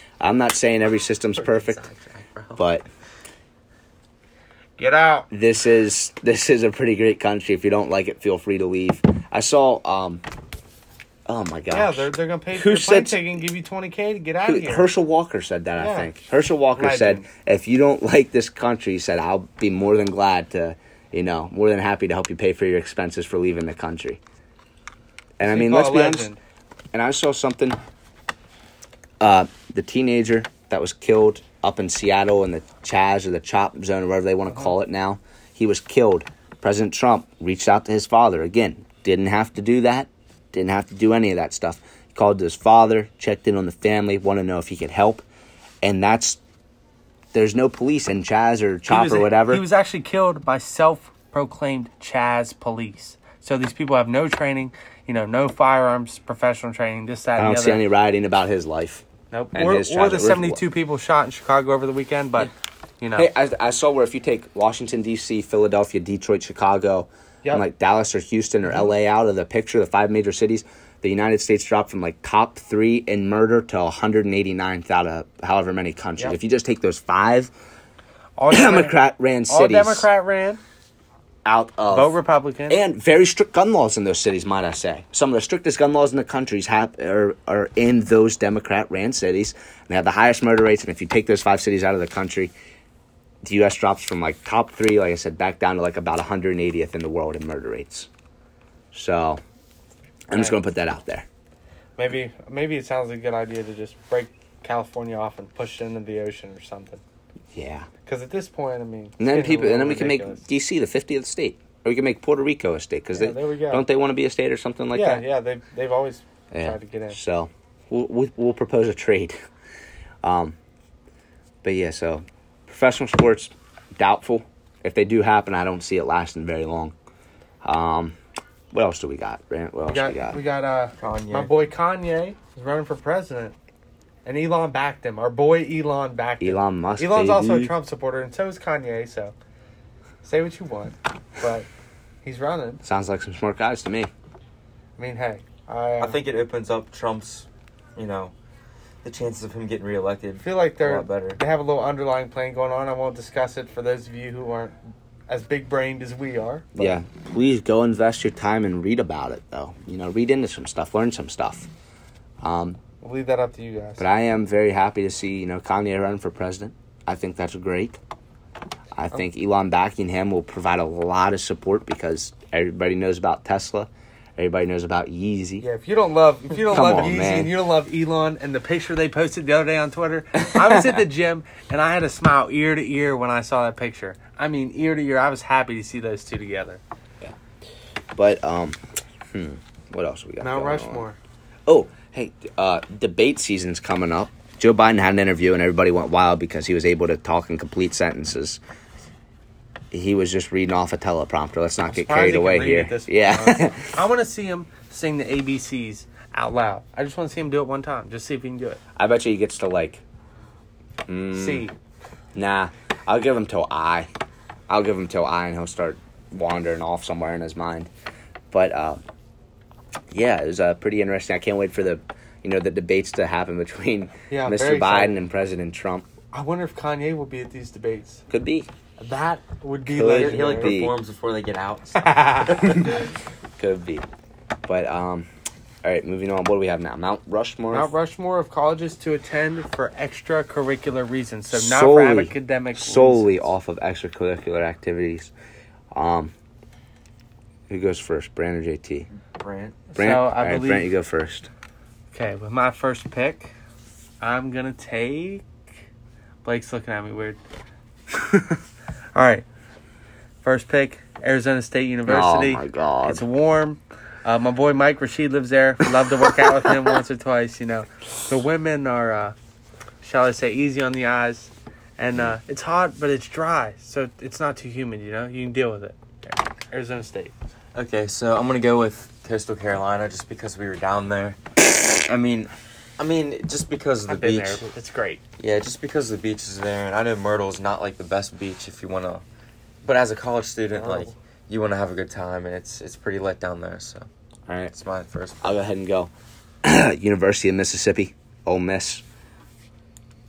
*laughs* I'm not saying every system's perfect, but Get out. this is this is a pretty great country. If you don't like it, feel free to leave. I saw, um, oh my gosh, Yeah, they're they're gonna pay for your plane ticket and give you twenty k to get out of Who- here. Herschel Walker said that. I think Herschel Walker Legend. said, "If you don't like this country, he said I'll be more than glad to, you know, more than happy to help you pay for your expenses for leaving the country." And I mean, let's be honest. And I saw something. Uh, the teenager that was killed up in Seattle in the Chaz or the Chop Zone or whatever they want to uh-huh. call it now, he was killed. President Trump reached out to his father again. Didn't have to do that. Didn't have to do any of that stuff. He called his father, checked in on the family, wanted to know if he could help, and that's. There's no police in Chaz or Chop was- or whatever. He was actually killed by self-proclaimed Chaz police. So these people have no training, you know, no firearms, professional training. This, that, I don't the see any writing about his life. Nope. and Or, or the Chaz- 72 people shot in Chicago over the weekend, but You know, Hey, I, I saw where if you take Washington D.C., Philadelphia, Detroit, Chicago, Yep. and like Dallas or Houston or L.A. out of the picture, the five major cities, the United States dropped from like top three in murder to 189th out of however many countries. Yep. If you just take those five all *clears throat* Democrat ran cities. all cities Democrat ran, out of vote Republican. and very strict gun laws in those cities, might I say. Some of the strictest gun laws in the countries have are, are in those Democrat ran cities. And they have the highest murder rates. And if you take those five cities out of the country, the U.S. drops from like top three, like I said, back down to like about 180th in the world in murder rates. So I'm just going to put that out there. maybe maybe it sounds like a good idea to just break California off and push it into the ocean or something. Yeah. Because at this point, I mean, And then people, and then we little can make. D.C. the 50th state, or we can make Puerto Rico a state because Yeah, they there we go. don't they want to be a state or something like yeah, that. yeah, yeah. they've they've always Yeah. tried to get in. So we'll, we'll, we'll propose a trade. *laughs* Um, but yeah, so professional sports, doubtful. If they do happen, I don't see it lasting very long. Um, what else do we got, Brant? What else We got we got? we got uh Kanye. my boy Kanye is running for president, and Elon backed him. Our boy Elon backed him. Elon Musk. Elon's also a. Trump supporter, and so is Kanye. So say what you want, but he's running. Sounds like some smart guys to me. I mean, hey, I, I think it opens up Trump's, you know, the chances of him getting reelected. I feel like they're lot better. they have a little underlying plan going on. I won't discuss it for those of you who aren't as big brained as we are. but- Yeah, please go invest your time and read about it, though. You know, read into some stuff, learn some stuff. Um, We'll leave that up to you guys. But I am very happy to see, you know, Kanye run for president. I think that's great. I think Elon backing him will provide a lot of support because everybody knows about Tesla. Everybody knows about Yeezy. Yeah, if you don't love if you don't Come love on, Yeezy man. and you don't love Elon and the picture they posted the other day on Twitter, I was at the *laughs* gym and I had a smile ear to ear when I saw that picture. I mean, ear to ear. I was happy to see those two together. Yeah. But um, hmm, what else we got? Mount going on? Rushmore. Oh, hey, uh, debate season's coming up. Joe Biden had an interview and everybody went wild because he was able to talk in complete sentences. He was just reading off a teleprompter. Let's not get carried away here. *laughs* Yeah. I want to see him sing the ABCs out loud. I just want to see him do it one time. Just see if he can do it. I bet you he gets to like mm, See. Nah, I'll give him till I. I'll give him till I, and he'll start wandering off somewhere in his mind. But uh, yeah, it was uh, pretty interesting. I can't wait for the, you know, the debates to happen between *laughs* Yeah, Mr. Biden and President Trump. I wonder if Kanye will be at these debates. Could be, That would be Could He, he like be. performs before they get out. *laughs* could be. But um, all right, moving on. What do we have now? Mount Rushmore. Mount Rushmore of colleges to attend for extracurricular reasons. So not Solely- for academic solely reasons. off of extracurricular activities. Um, who goes first, Brant or JT? Brant. Brant. So, I all right, believe- Brant, you go first. Okay, with my first pick, I'm gonna take. Blake's looking at me weird. *laughs* All right, first pick, Arizona State University. Oh my God. It's warm. Uh, my boy Mike Rashid lives there. Love to work out with him *laughs* once or twice. You know, the women are, uh, shall I say, easy on the eyes, and uh, it's hot, but it's dry, so it's not too humid. You know, you can deal with it. Arizona State. Okay, so I'm gonna go with Coastal Carolina just because we were down there. I mean, I mean, just because of the I've been beach. there. It's great. Yeah, just because the beach is there, and I know Myrtle's not like the best beach if you wanna. But as a college student, No. like you wanna have a good time, and it's it's pretty lit down there. So All right. it's my first. I'll go ahead and go. *clears throat* University of Mississippi, Ole Miss.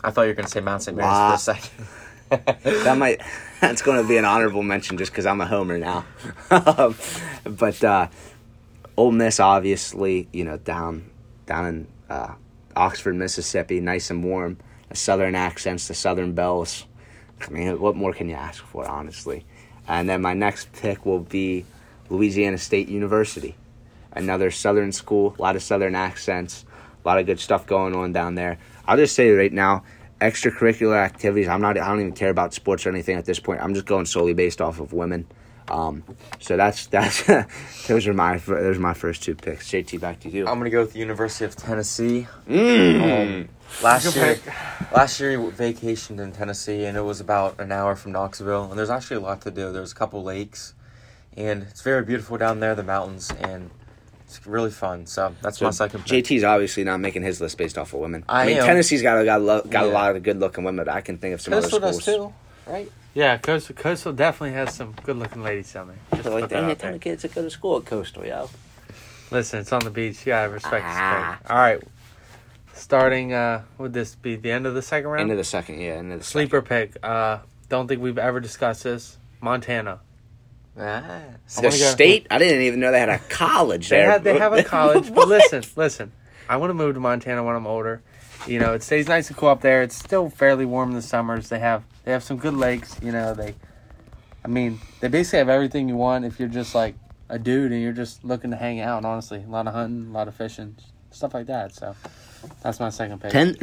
I thought you were gonna say Mount St. Mary's Wow. for a second. *laughs* That might. That's going to be an honorable mention just because I'm a homer now. *laughs* Um, but uh, Ole Miss, obviously, you know, down down in uh, Oxford, Mississippi, nice and warm. The southern accents, the southern belles. I mean, what more can you ask for, honestly? And then my next pick will be Louisiana State University, another southern school, a lot of southern accents, a lot of good stuff going on down there. I'll just say right now, extracurricular activities. I'm not. I don't even care about sports or anything at this point. I'm just going solely based off of women. Um, so that's that's *laughs* those are my those are my first two picks. JT, back to you. I'm gonna go with the University of Tennessee. Mm. Um, last year, pick. *laughs* last year we vacationed in Tennessee, and it was about an hour from Knoxville. And there's actually a lot to do. There's a couple lakes, and it's very beautiful down there, the mountains, and it's really fun. So that's my second pick. JT's obviously not making his list based off of women. I, I mean, am. Tennessee's got a, got lo- got a lot of good looking women, but I can think of some Coastal other does schools. too. Right? Yeah, Coastal Coastal definitely has some good looking ladies down there. Just So, like, put dang that out tell there. the kids that go to school at Coastal, yo. Listen, it's on the beach. You gotta respect the Ah. sport. All right. Starting, uh, would this be the end of the second round? Into the second, yeah, into the Sleeper pick. Uh, don't think we've ever discussed this. Montana. Ah. wanna The go- state? I didn't even know they had a *laughs* college They there. have they have a *laughs* college, but What? listen, listen. I want to move to Montana when I'm older. You know, it stays nice and cool up there. It's still fairly warm in the summers. They have they have some good lakes. You know, they, I mean, they basically have everything you want if you're just like a dude and you're just looking to hang out. Honestly, a lot of hunting, a lot of fishing, stuff like that. So that's my second pick. 10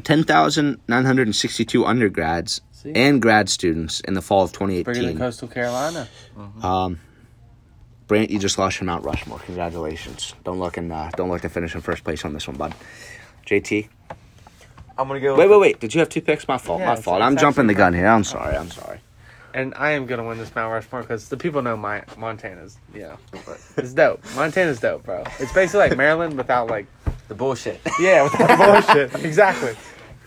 undergrads See? and grad students in the fall of Bigger than 2018. Coastal Carolina. Um, Brant, you just lost your Mount Rushmore. Congratulations. Don't look in, uh, don't look to finish in first place on this one, bud. JT. I'm gonna go. Wait, wait, wait. Did you have two picks? My fault. Yeah, my fault. I'm jumping the gun here. I'm sorry. I'm sorry. And I am gonna win this Mount Rushmore because the people know my Montana's. You know, it's dope. Montana's dope, bro. It's basically like Maryland without like the bullshit. Yeah, without bullshit. *laughs* Exactly.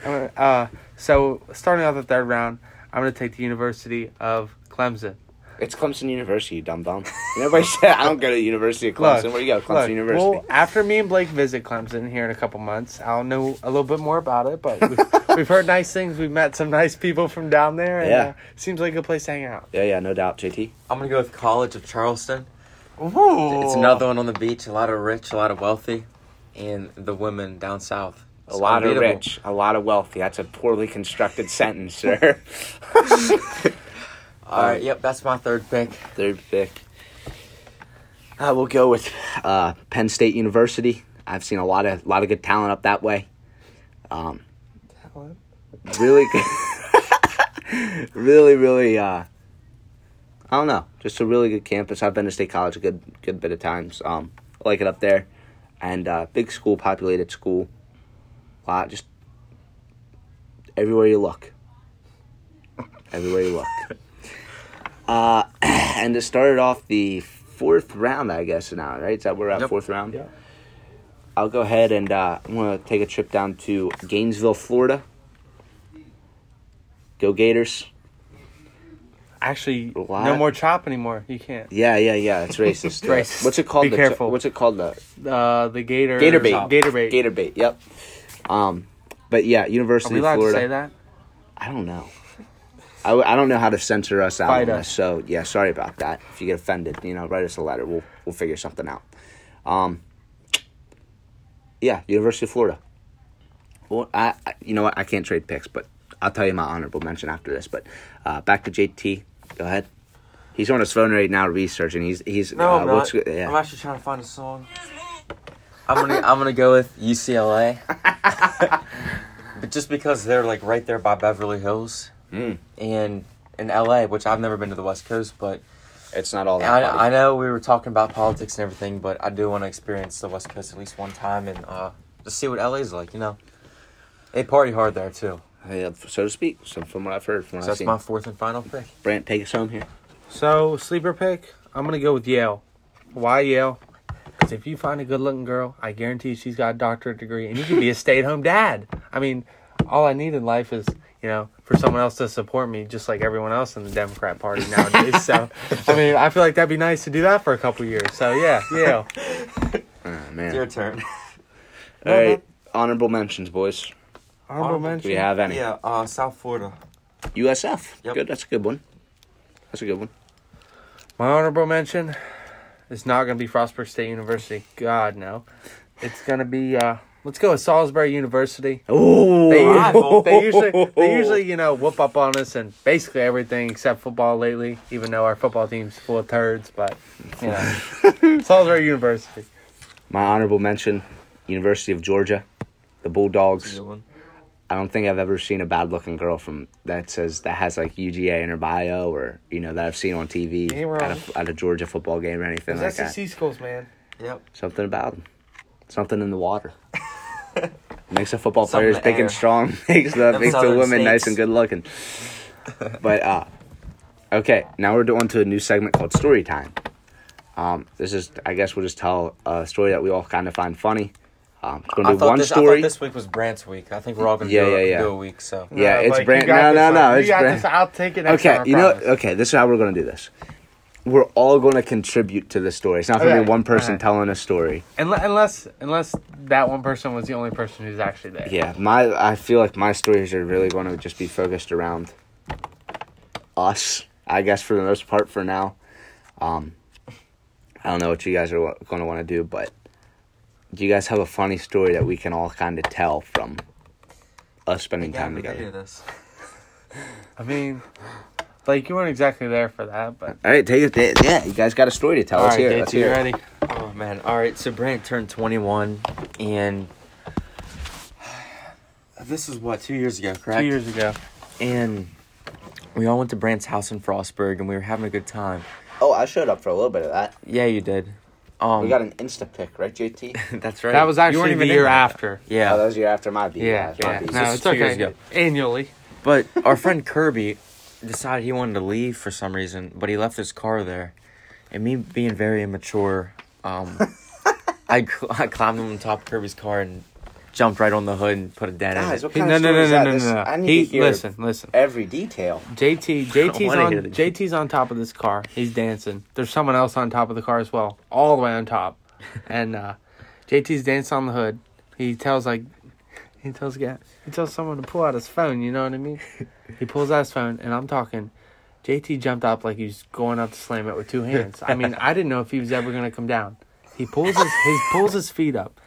Gonna- Uh, so starting out the third round, I'm going to take the University of Clemson. It's Clemson University, you dumb dumb. Everybody *laughs* said I don't go to the University of Clemson. Look, Where you go? Clemson Look, University. Well, after me and Blake visit Clemson here in a couple months, I'll know a little bit more about it. But we've, *laughs* we've heard nice things. We've met some nice people from down there. And, Yeah. uh, seems like a good place to hang out. yeah, yeah, no doubt. JT. I'm gonna go with College of Charleston. Ooh. It's another one on the beach. A lot of rich, a lot of wealthy, and the women down south. A It's lot of rich, a lot of wealthy. That's a poorly constructed sentence, sir. *laughs* All right, yep, that's my third pick. Third pick. Uh, we'll go with uh, Penn State University. I've seen a lot of lot of good talent up that way. Um, really good. *laughs* really, really. Uh, I don't know. Just a really good campus. I've been to State College a good good bit of times. Um, I like it up there, and uh, big school, populated school. Lot just everywhere you look. Everywhere you look. *laughs* Uh, *clears throat* and to start off the fourth round, I guess now, right? Is that we're at Yep. fourth round? Yeah. I'll go ahead and uh, I'm gonna take a trip down to Gainesville, Florida. Go Gators! Actually, no more chop anymore. You can't. Yeah, yeah, yeah. It's *laughs* racist. Racist. What's it called? Be The- careful. What's it called? The Uh, the Gator. Gator bait. Gator bait. Gator bait. Yep. Um, but yeah, Are University we of Florida. to say that? I don't know. I, I don't know how to censor us out us. so yeah, sorry about that. If you get offended, you know, write us a letter. We'll we'll figure something out. Um, yeah, University of Florida. Well, I, I you know what? I can't trade picks, but I'll tell you my honorable mention after this. But uh, back to JT. Go ahead. He's on his phone right now researching. He's he's No, uh, I'm not. yeah. I'm actually trying to find a song. I'm gonna I'm gonna go with UCLA, *laughs* *laughs* but just because they're like right there by Beverly Hills Mm. and in LA, which I've never been to the West Coast, but It's not all that. I, I know we were talking about politics and everything, but I do want to experience the West Coast at least one time and uh, just see what LA's like. You know, they party hard there too. Yeah, so to speak. So from what I've heard, from what So I've that's seen. my fourth and final pick. Brant, take us home here. So sleeper pick, I'm gonna go with Yale. Why Yale? Because if you find a good-looking girl, I guarantee she's got a doctorate degree, and you can be a stay-at-home dad. I mean, all I need in life is, you know, for someone else to support me, just like everyone else in the Democrat Party nowadays. so, I mean, I feel like that'd be nice to do that for a couple years. So yeah, yeah. Oh, *laughs* man. Your turn. *laughs* All right, honorable mentions, boys. Honorable Honorable- Do mention. we have any? yeah, uh, South Florida. USF. Yep. Good. That's a good one. That's a good one. My honorable mention is not going to be Frostburg State University. God no, it's going to be. uh Let's go with Salisbury University. Oh, They, they usually they *laughs* usually you know whoop up on us and basically everything except football lately. Even though our football team's full of turds, but you know, *laughs* Salisbury University. my honorable mention: University of Georgia, the Bulldogs. I don't think I've ever seen a bad-looking girl from that says that has like UGA in her bio, or you know that I've seen on TV at a, at a Georgia football game or anything like that. SEC schools, man. Yep. Something about them. Something in the water. *laughs* makes the football Something players the big and strong. *laughs* makes the Them makes the southern women nice states. and good looking. but uh, okay, now we're doing to a new segment called Story Time. Um, this is, I guess, we'll just tell a story that we all kind of find funny. Um, it's gonna I do thought, one this, I story. thought this week was Brant's week. I think we're all gonna Yeah, do, yeah, a, yeah. do a week. So Yeah, it's Blake, you Brant- no, no, no, You it's Brant- I'll take it. Next Okay, time, you know, okay, this is how we're gonna do this. We're all gonna contribute to the story. It's not gonna Okay, be one person alright. telling a story. Unless, unless unless that one person was the only person who's actually there. Yeah, my I feel like my stories are really going to just be focused around us. I guess for the most part for now. Um, I don't know what you guys are going to want to do, but do you guys have a funny story that we can all kind of tell from us spending time together? *laughs* I mean, like you weren't exactly there for that, but All right, take it. Yeah, you guys got a story to tell. all Let's right, hear it. Let's you hear ready? Oh man! All right, so Brant turned 21, and this is what two years ago, correct? Two years ago. And we all went to Brant's house in Frostburg, and we were having a good time. Oh, I showed up for a little bit of that. Yeah, you did. Um, We got an Insta pic, right, JT? *laughs* that's right. That was You weren't actually even the in year that. after. Yeah, Oh, that was the year after my beat. Yeah, it's my yeah. beat. No, This it's is two years okay. ago. Annually. But our friend Kirby decided he wanted to leave for some reason, but he left his car there. And me being very immature, um, *laughs* I, cl- I climbed on top of Kirby's car and jumped right on the hood and put a dent Guys, in what it. He, kind no, of no, story no, is no, that? no, This- no. I need He to hear listen, listen. every detail. JT, *laughs* JT's on hear the- JT's on top of this car. He's dancing. There's someone else on top of the car as well, all the way on top. *laughs* And uh, JT's dancing on the hood. He tells like he tells guy he tells someone to pull out his phone. You know what I mean? *laughs* he pulls out his phone, and I'm talking. JT jumped up like he was going up to slam it with two hands. I mean, I didn't know if he was ever gonna come down. He pulls his he pulls his feet up.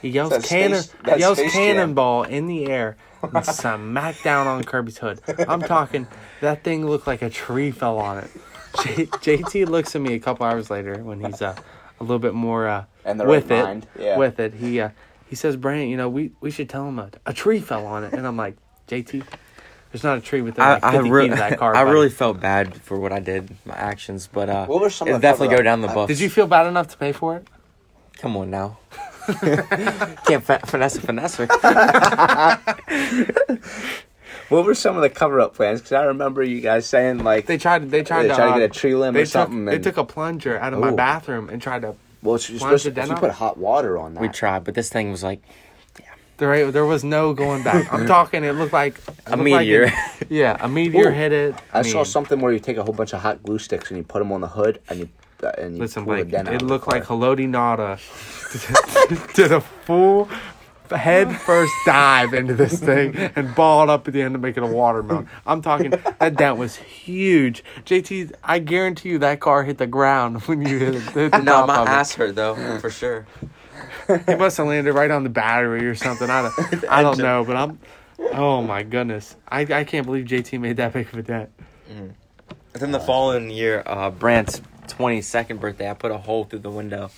He yells That's cannon Space- that's yells Space Jam. cannonball in the air and smack down on Kirby's hood. I'm talking that thing looked like a tree fell on it. J- JT looks at me a couple hours later when he's uh, a little bit more uh, And the with right it. mind, yeah. With it, he uh, he says, "Brant, you know, we, we should tell him a, a tree fell on it." And I'm like, "JT, there's not a tree within I, like I, 50 re- feet of that *laughs* car." I buddy." really felt bad for what I did, my actions, but uh, What were some of it'll the definitely cover-up? go down the Uh, buff. Did you feel bad enough to pay for it? Come on now. *laughs* Can't fa- finesse a finesse. *laughs* What were some of the cover up plans? Because I remember you guys saying like They tried. They tried they to, tried to uh, get a tree limb they or something. Took, they and, took a plunger out of my bathroom and tried to. Well, it's you're supposed to, you put hot water on that. we tried, but this thing was like yeah. There, there was no going back. I'm *laughs* talking. It looked like it a looked meteor. Like it- yeah, a *laughs* meteor Ooh. hit it. I saw mean, something where you take a whole bunch of hot glue sticks and you put them on the hood and you uh, and you Listen, pull the Blake, dent out it the looked like car. Haloti Ngata did a full head first dive into this thing and balled up at the end to make it a watermelon. I'm talking that dent was huge. JT, I guarantee you that car hit the ground *laughs* when you hit, it- hit the *laughs* no, top my of ass hurt though, for sure. it. It must have landed right on the battery or something. I don't, *laughs* I don't know, but I'm. Oh my goodness, I I can't believe JT made that big of a dent. And then the following year, uh, Brant's 22nd birthday, I put a hole through the window.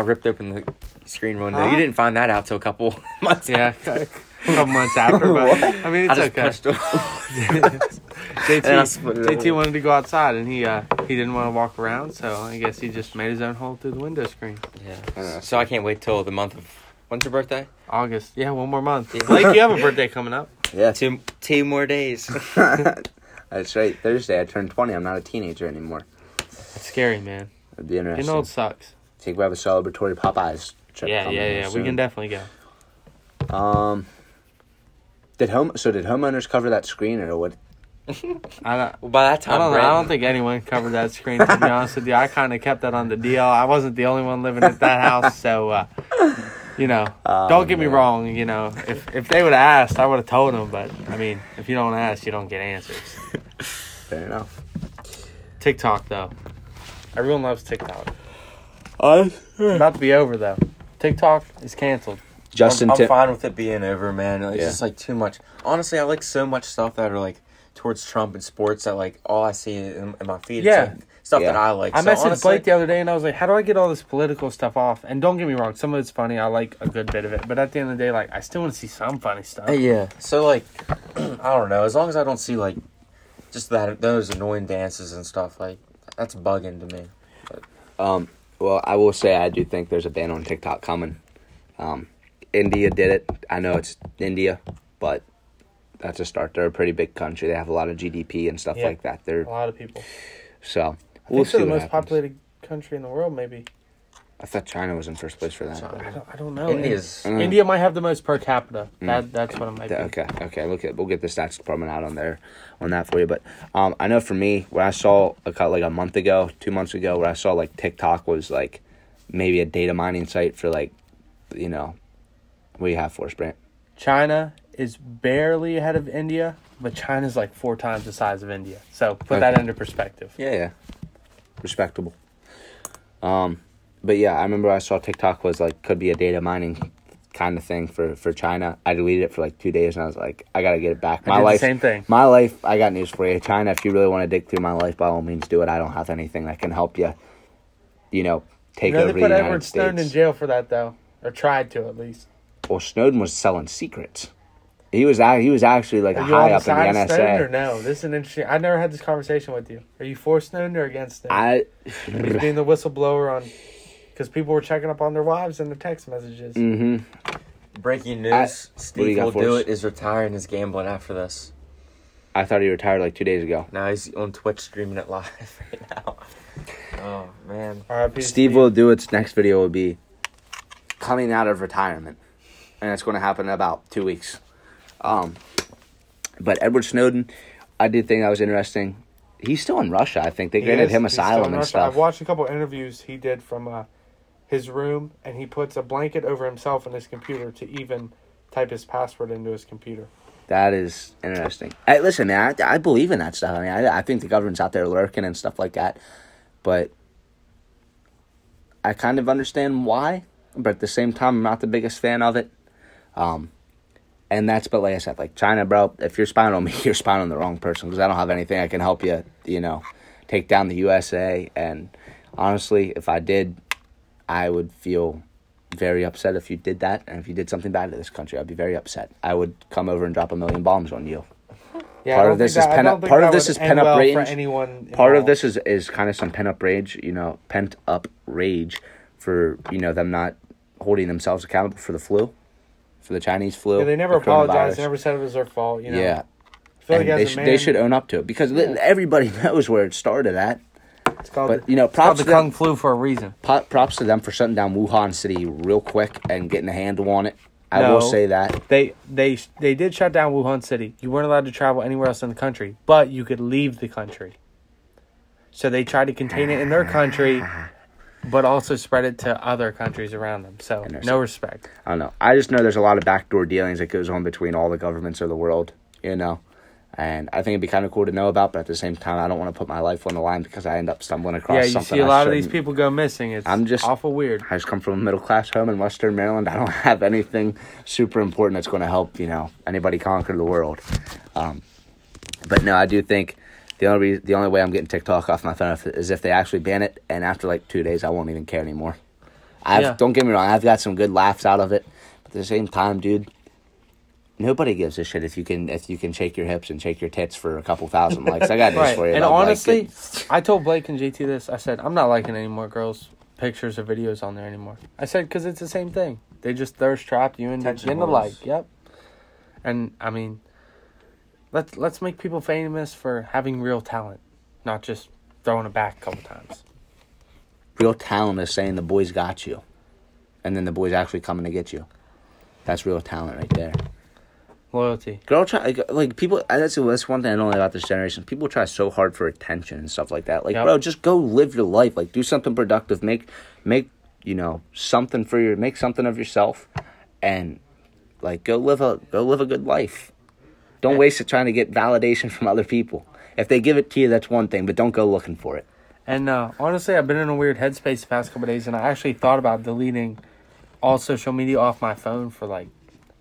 I ripped open the screen window. Huh? You didn't find that out till a couple *laughs* months. Yeah, *laughs* a couple months after, but *laughs* I mean I it's just okay. punched a JT, I split JT wanted to go outside and he uh, he didn't want to walk around, so I guess he just made his own hole through the window screen. Yeah. So I can't wait till the month of. When's your birthday? August, yeah, one more month. Yeah. Blake, you have a birthday coming up. yeah. Two two more days. That's right. Thursday I turned twenty. I'm not a teenager anymore. It's scary, man. It'd be interesting. Getting old sucks. Think we have a celebratory Popeyes trip. Yeah, coming yeah, here yeah. We can definitely go. Um. Did home so did homeowners cover that screen or what? *laughs* I don't, by that I don't, know. I don't think anyone covered that screen. To be honest with you, I kind of kept that on the DL. I wasn't the only one living at that house, so uh, you know. Oh, don't get me man. wrong. You know, if if they would have asked, I would have told them. But I mean, if you don't ask, you don't get answers. *laughs* Fair enough. TikTok though, everyone loves TikTok. About to be over though. TikTok is canceled. Justin I'm, I'm Tim- fine with it being over, man. It's Yeah. just like too much. Honestly, I like so much stuff that are like towards Trump and sports that like all I see in, in my feed. Yeah. is like stuff Yeah. that I like. I so messaged honestly, Blake the other day and I was like, "How do I get all this political stuff off?" And don't get me wrong, some of it's funny. I like a good bit of it, but at the end of the day, like I still want to see some funny stuff. Uh, yeah. So like, *clears throat* I don't know. As long as I don't see like just that those annoying dances and stuff, like that's bugging to me. Um, well, I will say I do think there's a ban on TikTok coming. Um, India did it. I know it's India, but that's a start. They're a pretty big country. They have a lot of GDP and stuff Yeah. like that. They're A lot of people. so I we'll think see they're the most happens. populated country in the world, maybe. I thought China was in first place for that. China. I don't, I don't know. India's- In- India might have the most per capita. That that's what it might be. Okay, okay. Look at we'll get the stats department out on there on that for you. But um, I know for me, when I saw a like a month ago, two months ago, where I saw like TikTok was like maybe a data mining site for like, you know, what do you have for us, Brant? China is barely ahead of India, but China's like four times the size of India. So put Okay. that into perspective. Yeah, yeah, respectable. Um, but yeah, I remember I saw TikTok was like could be a data mining kind of thing for for China. I deleted it for like two days, and I was like, I gotta get it back. I My did the life, same thing. My life. I got news for you, China. If you really want to dig through my life, by all means, do it. I don't have anything that can help you. You know, take You know, over they the put United Edward Snowden in jail for that though, or tried to at least. Well, Snowden was selling secrets. He was ac- he was actually like Are a you high up in the NSA. of Snowden or NSA. no? This is an interesting. I never had this conversation with you. Are you for Snowden or against Snowden? I He's being the whistleblower on because people were checking up on their wives in the text messages. hmm Breaking news: what do you Steve will do us? it. Is retiring his gambling after this. I thought he retired like two days ago. Now he's on Twitch streaming it live *laughs* right now. Oh man. R.I.P. Steve will do its next video will be coming out of retirement, and it's going to happen in about two weeks. Um, but Edward Snowden, I did think that was interesting. He's still in Russia. I think they granted him He's still in asylum and Russia. stuff. I've watched a couple interviews he did from uh, his room, and he puts a blanket over himself and his computer to even type his password into his computer. That is interesting. Hey, listen, man, I, I believe in that stuff. I mean, I, I think the government's out there lurking and stuff like that, but I kind of understand why. But at the same time, I'm not the biggest fan of it. Um, and that's, but like I said, like China, bro, if you're spying on me, *laughs* you're spying on the wrong person because I don't have anything I can help you, you know, take down the USA. And honestly, if I did, I would feel very upset if you did that. And if you did something bad to this country, I'd be very upset. I would come over and drop a million bombs on you. Yeah, Part of this is that- pen up- part of this is end pen up well rage. Part of this is, is kind of some pent up rage, you know, pent up rage for, you know, them not holding themselves accountable for the flu, for the Chinese flu. Yeah, they never the apologized. They never said it was their fault. You know? Yeah. Like they, should, they should own up to it because li- everybody *laughs* knows where it started at. It's called But, you know, it's called props the to them. kung flu for a reason. Props to them for shutting down Wuhan City real quick and getting a handle on it. I will say that. They they they did shut down Wuhan City. You weren't allowed to travel anywhere else in the country, but you could leave the country. So they tried to contain it in their country, but also spread it to other countries around them. So no respect. I don't know. I just know there's a lot of backdoor dealings that goes on between all the governments of the world, you know. And I think it'd be kind of cool to know about, but at the same time, I don't want to put my life on the line because I end up stumbling across yeah, you something. see a I lot of these people go missing. It's I'm just- awful weird. I just come from a middle class home in Western Maryland. I don't *laughs* have anything super important that's going to help, you know, anybody conquer the world. Um, but no, I do think the only re- the only way I'm getting TikTok off my phone is if they actually ban it, and after like two days, I won't even care anymore. I've, Yeah. Don't get me wrong, I've got some good laughs out of it, but at the same time, dude. Nobody gives a shit if you can if you can shake your hips and shake your tits for a couple thousand likes. I got *laughs* news Right. for you. And dog. Like, honestly, it- I told Blake and JT this. I said, I'm not liking any more girls' pictures or videos on there anymore. I said, because it's the same thing. They just thirst trap you into Attention getting a like. Yep. And, I mean, let's, let's make people famous for having real talent, not just throwing it back a couple times. real talent is saying the boys got you, and then the boys actually coming to get you. That's real talent right there. Loyalty. Girl, try like, like people. That's that's one thing I don't like about this generation. People try so hard for attention and stuff like that. Like, Yep. bro, just go live your life. Like, do something productive. Make make you know something for your make something of yourself, and like go live a go live a good life. Don't waste it trying to get validation *laughs* from other people. If they give it to you, that's one thing, but don't go looking for it. And uh, honestly, I've been in a weird headspace the past couple days, and I actually thought about deleting all social media off my phone for like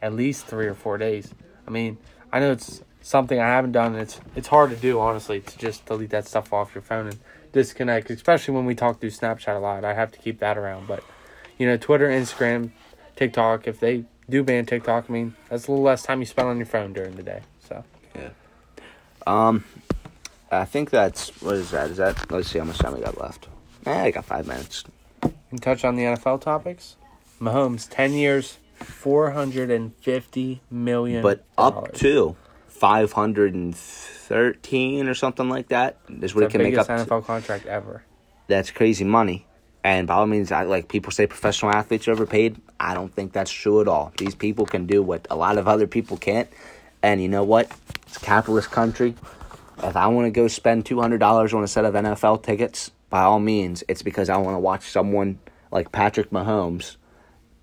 at least three or four days. I mean, I know it's something I haven't done. And it's it's hard to do, honestly, to just delete that stuff off your phone and disconnect. Especially when we talk through Snapchat a lot, I have to keep that around. But you know, Twitter, Instagram, TikTok, if they do ban TikTok, I mean, that's a little less time you spend on your phone during the day. So yeah. Um, I think that's what is that? Is that? Let's see how much time we got left. Eh, I got five minutes. and touch on the NFL topics. Mahomes, ten years, four hundred and fifty million. But up to five hundred and thirteen or something like that is what the it can make up. biggest to. NFL contract ever. That's crazy money. And by all means, I like people say professional athletes are overpaid. I don't think that's true at all. These people can do what a lot of other people can't. And you know what? It's a capitalist country. If I want to go spend two hundred dollars on a set of NFL tickets, by all means, it's because I want to watch someone like Patrick Mahomes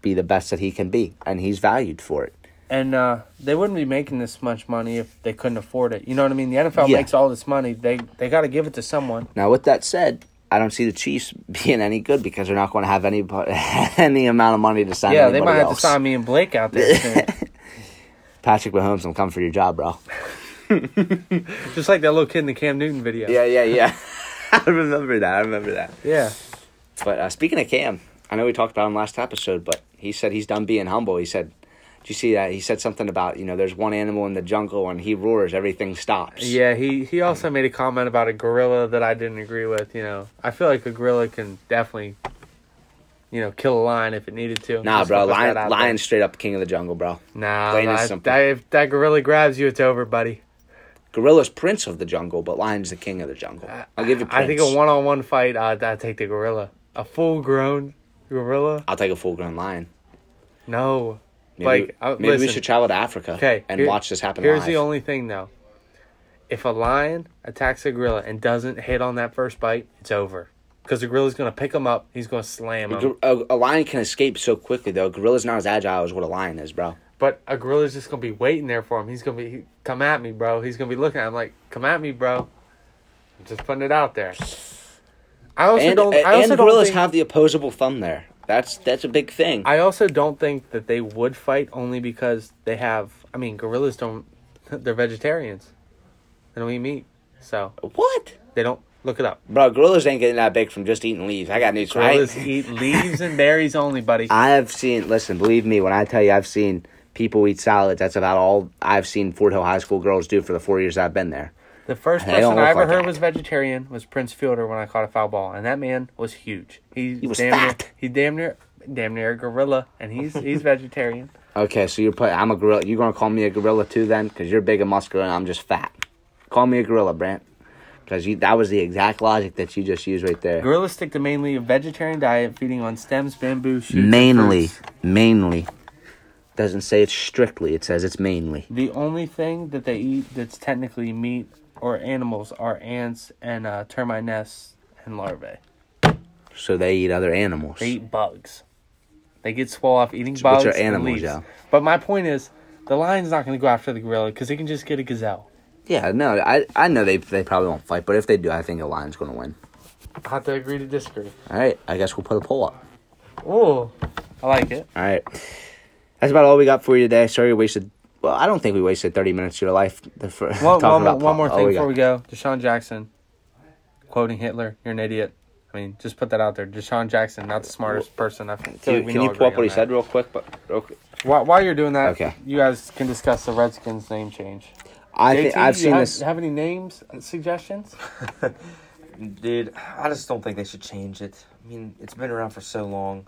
be the best that he can be, and he's valued for it. And uh, they wouldn't be making this much money if they couldn't afford it. You know what I mean? The NFL Yeah. makes all this money. They they got to give it to someone. Now, with that said, I don't see the Chiefs *laughs* being any good because they're not going to have any *laughs* any amount of money to sign. yeah, they might have to sign me and Blake out there. *laughs* Patrick Mahomes will come for your job, bro. Just like that little kid in the Cam Newton video. Yeah, yeah, yeah. I remember that. I remember that. Yeah. But uh, speaking of Cam, I know we talked about him last episode, but he said he's done being humble. He said, "Do you see that?" He said something about you know, there's one animal in the jungle and he roars, everything stops. Yeah, he, he also made a comment about a gorilla that I didn't agree with. You know, I feel like a gorilla can definitely, you know, kill a lion if it needed to. Nah, Just bro, lion, lion's straight up king of the jungle, bro. Nah, plain if that gorilla grabs you, it's over, buddy. Gorilla's prince of the jungle, but lion's the king of the jungle. I'll give you. Prince. I think a one on one fight, I'd, I'd take the gorilla. A full grown gorilla? I'll take a full grown lion. No. Maybe, like, uh, maybe we should travel to Africa Okay. and here- watch this happen Here's live. the only thing, though. If a lion attacks a gorilla and doesn't hit on that first bite, it's over. Because the gorilla's going to pick him up. He's going to slam him. A, a lion can escape so quickly, though. A Gorilla's not as agile as what a lion is, bro. But a gorilla's just gonna be waiting there for him. He's gonna be he, come at me, bro. He's gonna be looking at him like, come at me, bro. I'm just putting it out there. I also And, don't. I and also don't gorillas think, have the opposable thumb there. That's that's a big thing. I also don't think that they would fight only because they have. I mean, gorillas don't. *laughs* They're vegetarians. They don't eat meat, so what? they don't look it up. Bro, gorillas ain't getting that big from just eating leaves. I got news. Gorillas eat leaves and berries only, buddy. *laughs* I have seen. Listen, believe me when I tell you, I've seen people eat salads. That's about all I've seen Fort Hill High School girls do for the four years I've been there. The first person I ever like heard that. was vegetarian was Prince Fielder when I caught a foul ball, and that man was huge. He, He was damn fat. Near, he damn near, damn near a gorilla, and he's he's vegetarian. *laughs* Okay, so you're put. I'm a gorilla. You're gonna call me a gorilla too, then? Because you're big and muscular, and I'm just fat. Call me a gorilla, Brant. Because that was the exact logic that you just used right there. Gorillas stick to mainly a vegetarian diet, feeding on stems, bamboo, shoots. mainly, mainly. Doesn't say it's strictly. It says it's mainly. The only thing that they eat that's technically meat or animals are ants and uh, termite nests and larvae. So they eat other animals. They eat bugs. They get swole off eating Which bugs. are and animals, yeah. But my point is, the lion's not going to go after the gorilla because he can just get a gazelle. Yeah, no, I I know they they probably won't fight, but if they do, I think a lion's gonna win. I have to agree to disagree. All right, I guess we'll put a poll up. Oh, I like it. All right, that's about all we got for you today. Sorry, we wasted. Well, I don't think we wasted thirty minutes of your life. For, One, talking one, more, about one more thing oh, before got- we go. DeSean Jackson quoting Hitler, "You're an idiot." I mean, just put that out there. DeSean Jackson, not the smartest person. I feel Can you, like we can you pull up what he on said real quick? But real quick. While, while you're doing that, Okay. you guys can discuss the Redskins name change. I JT, think I've you seen have, this. Have any names uh, suggestions? *laughs* Dude, I just don't think they should change it. I mean, it's been around for so long.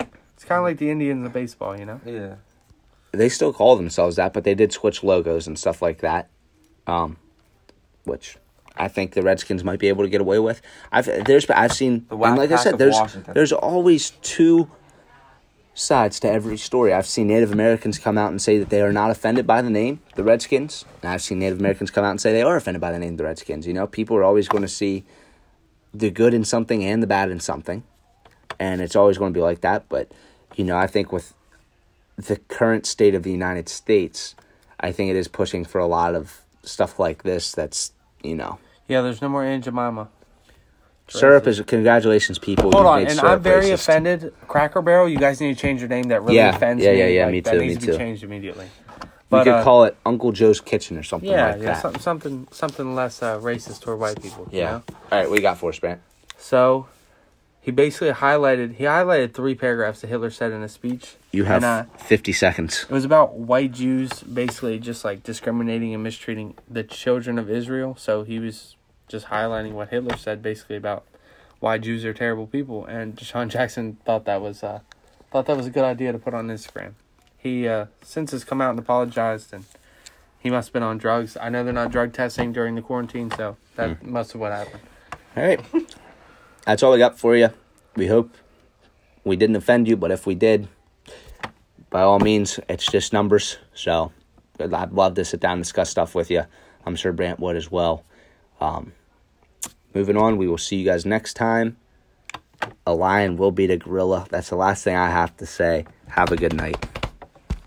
It's kind of like the Indians of baseball, you know. Yeah. They still call themselves that, but they did switch logos and stuff like that. Um, which I think the Redskins might be able to get away with. I've there's I've seen The and like I said, there's Washington. there's always two sides to every story. I've seen Native Americans come out and say that they are not offended by the name, the Redskins. And I've seen Native Americans come out and say they are offended by the name, the Redskins. You know, people are always going to see the good in something and the bad in something. And it's always going to be like that. But, you know, I think with the current state of the United States, I think it is pushing for a lot of stuff like this that's, you know, Yeah, there's no more Aunt Jemima. syrup is, congratulations, people. Hold You've on, and I'm very racist. offended. Cracker Barrel, you guys need to change your name. That really Yeah, offends yeah, me. yeah, yeah, Like, me too. that needs me to be too. changed immediately. We But, could uh, call it Uncle Joe's Kitchen or something yeah, like yeah, that. some, something something less uh, racist toward white people. you Yeah. know? All right, we got for us, Brant. So he basically highlighted he highlighted three paragraphs that Hitler said in a speech. You have And, uh, 50 seconds. It was about white Jews basically just like discriminating and mistreating the children of Israel. So he was just highlighting what Hitler said basically about why Jews are terrible people. And DeSean Jackson thought that was uh, thought that was a good idea to put on Instagram. He uh, since has come out and apologized, and he must have been on drugs. I know they're not drug testing during the quarantine, so that must have what happened. All right. That's all we got for you. we hope we didn't offend you, but if we did, by all means, it's just numbers. So I'd love to sit down and discuss stuff with you. I'm sure Brant would as well. Um, moving on, we will see you guys next time. A lion will beat a gorilla. That's the last thing I have to say. Have a good night.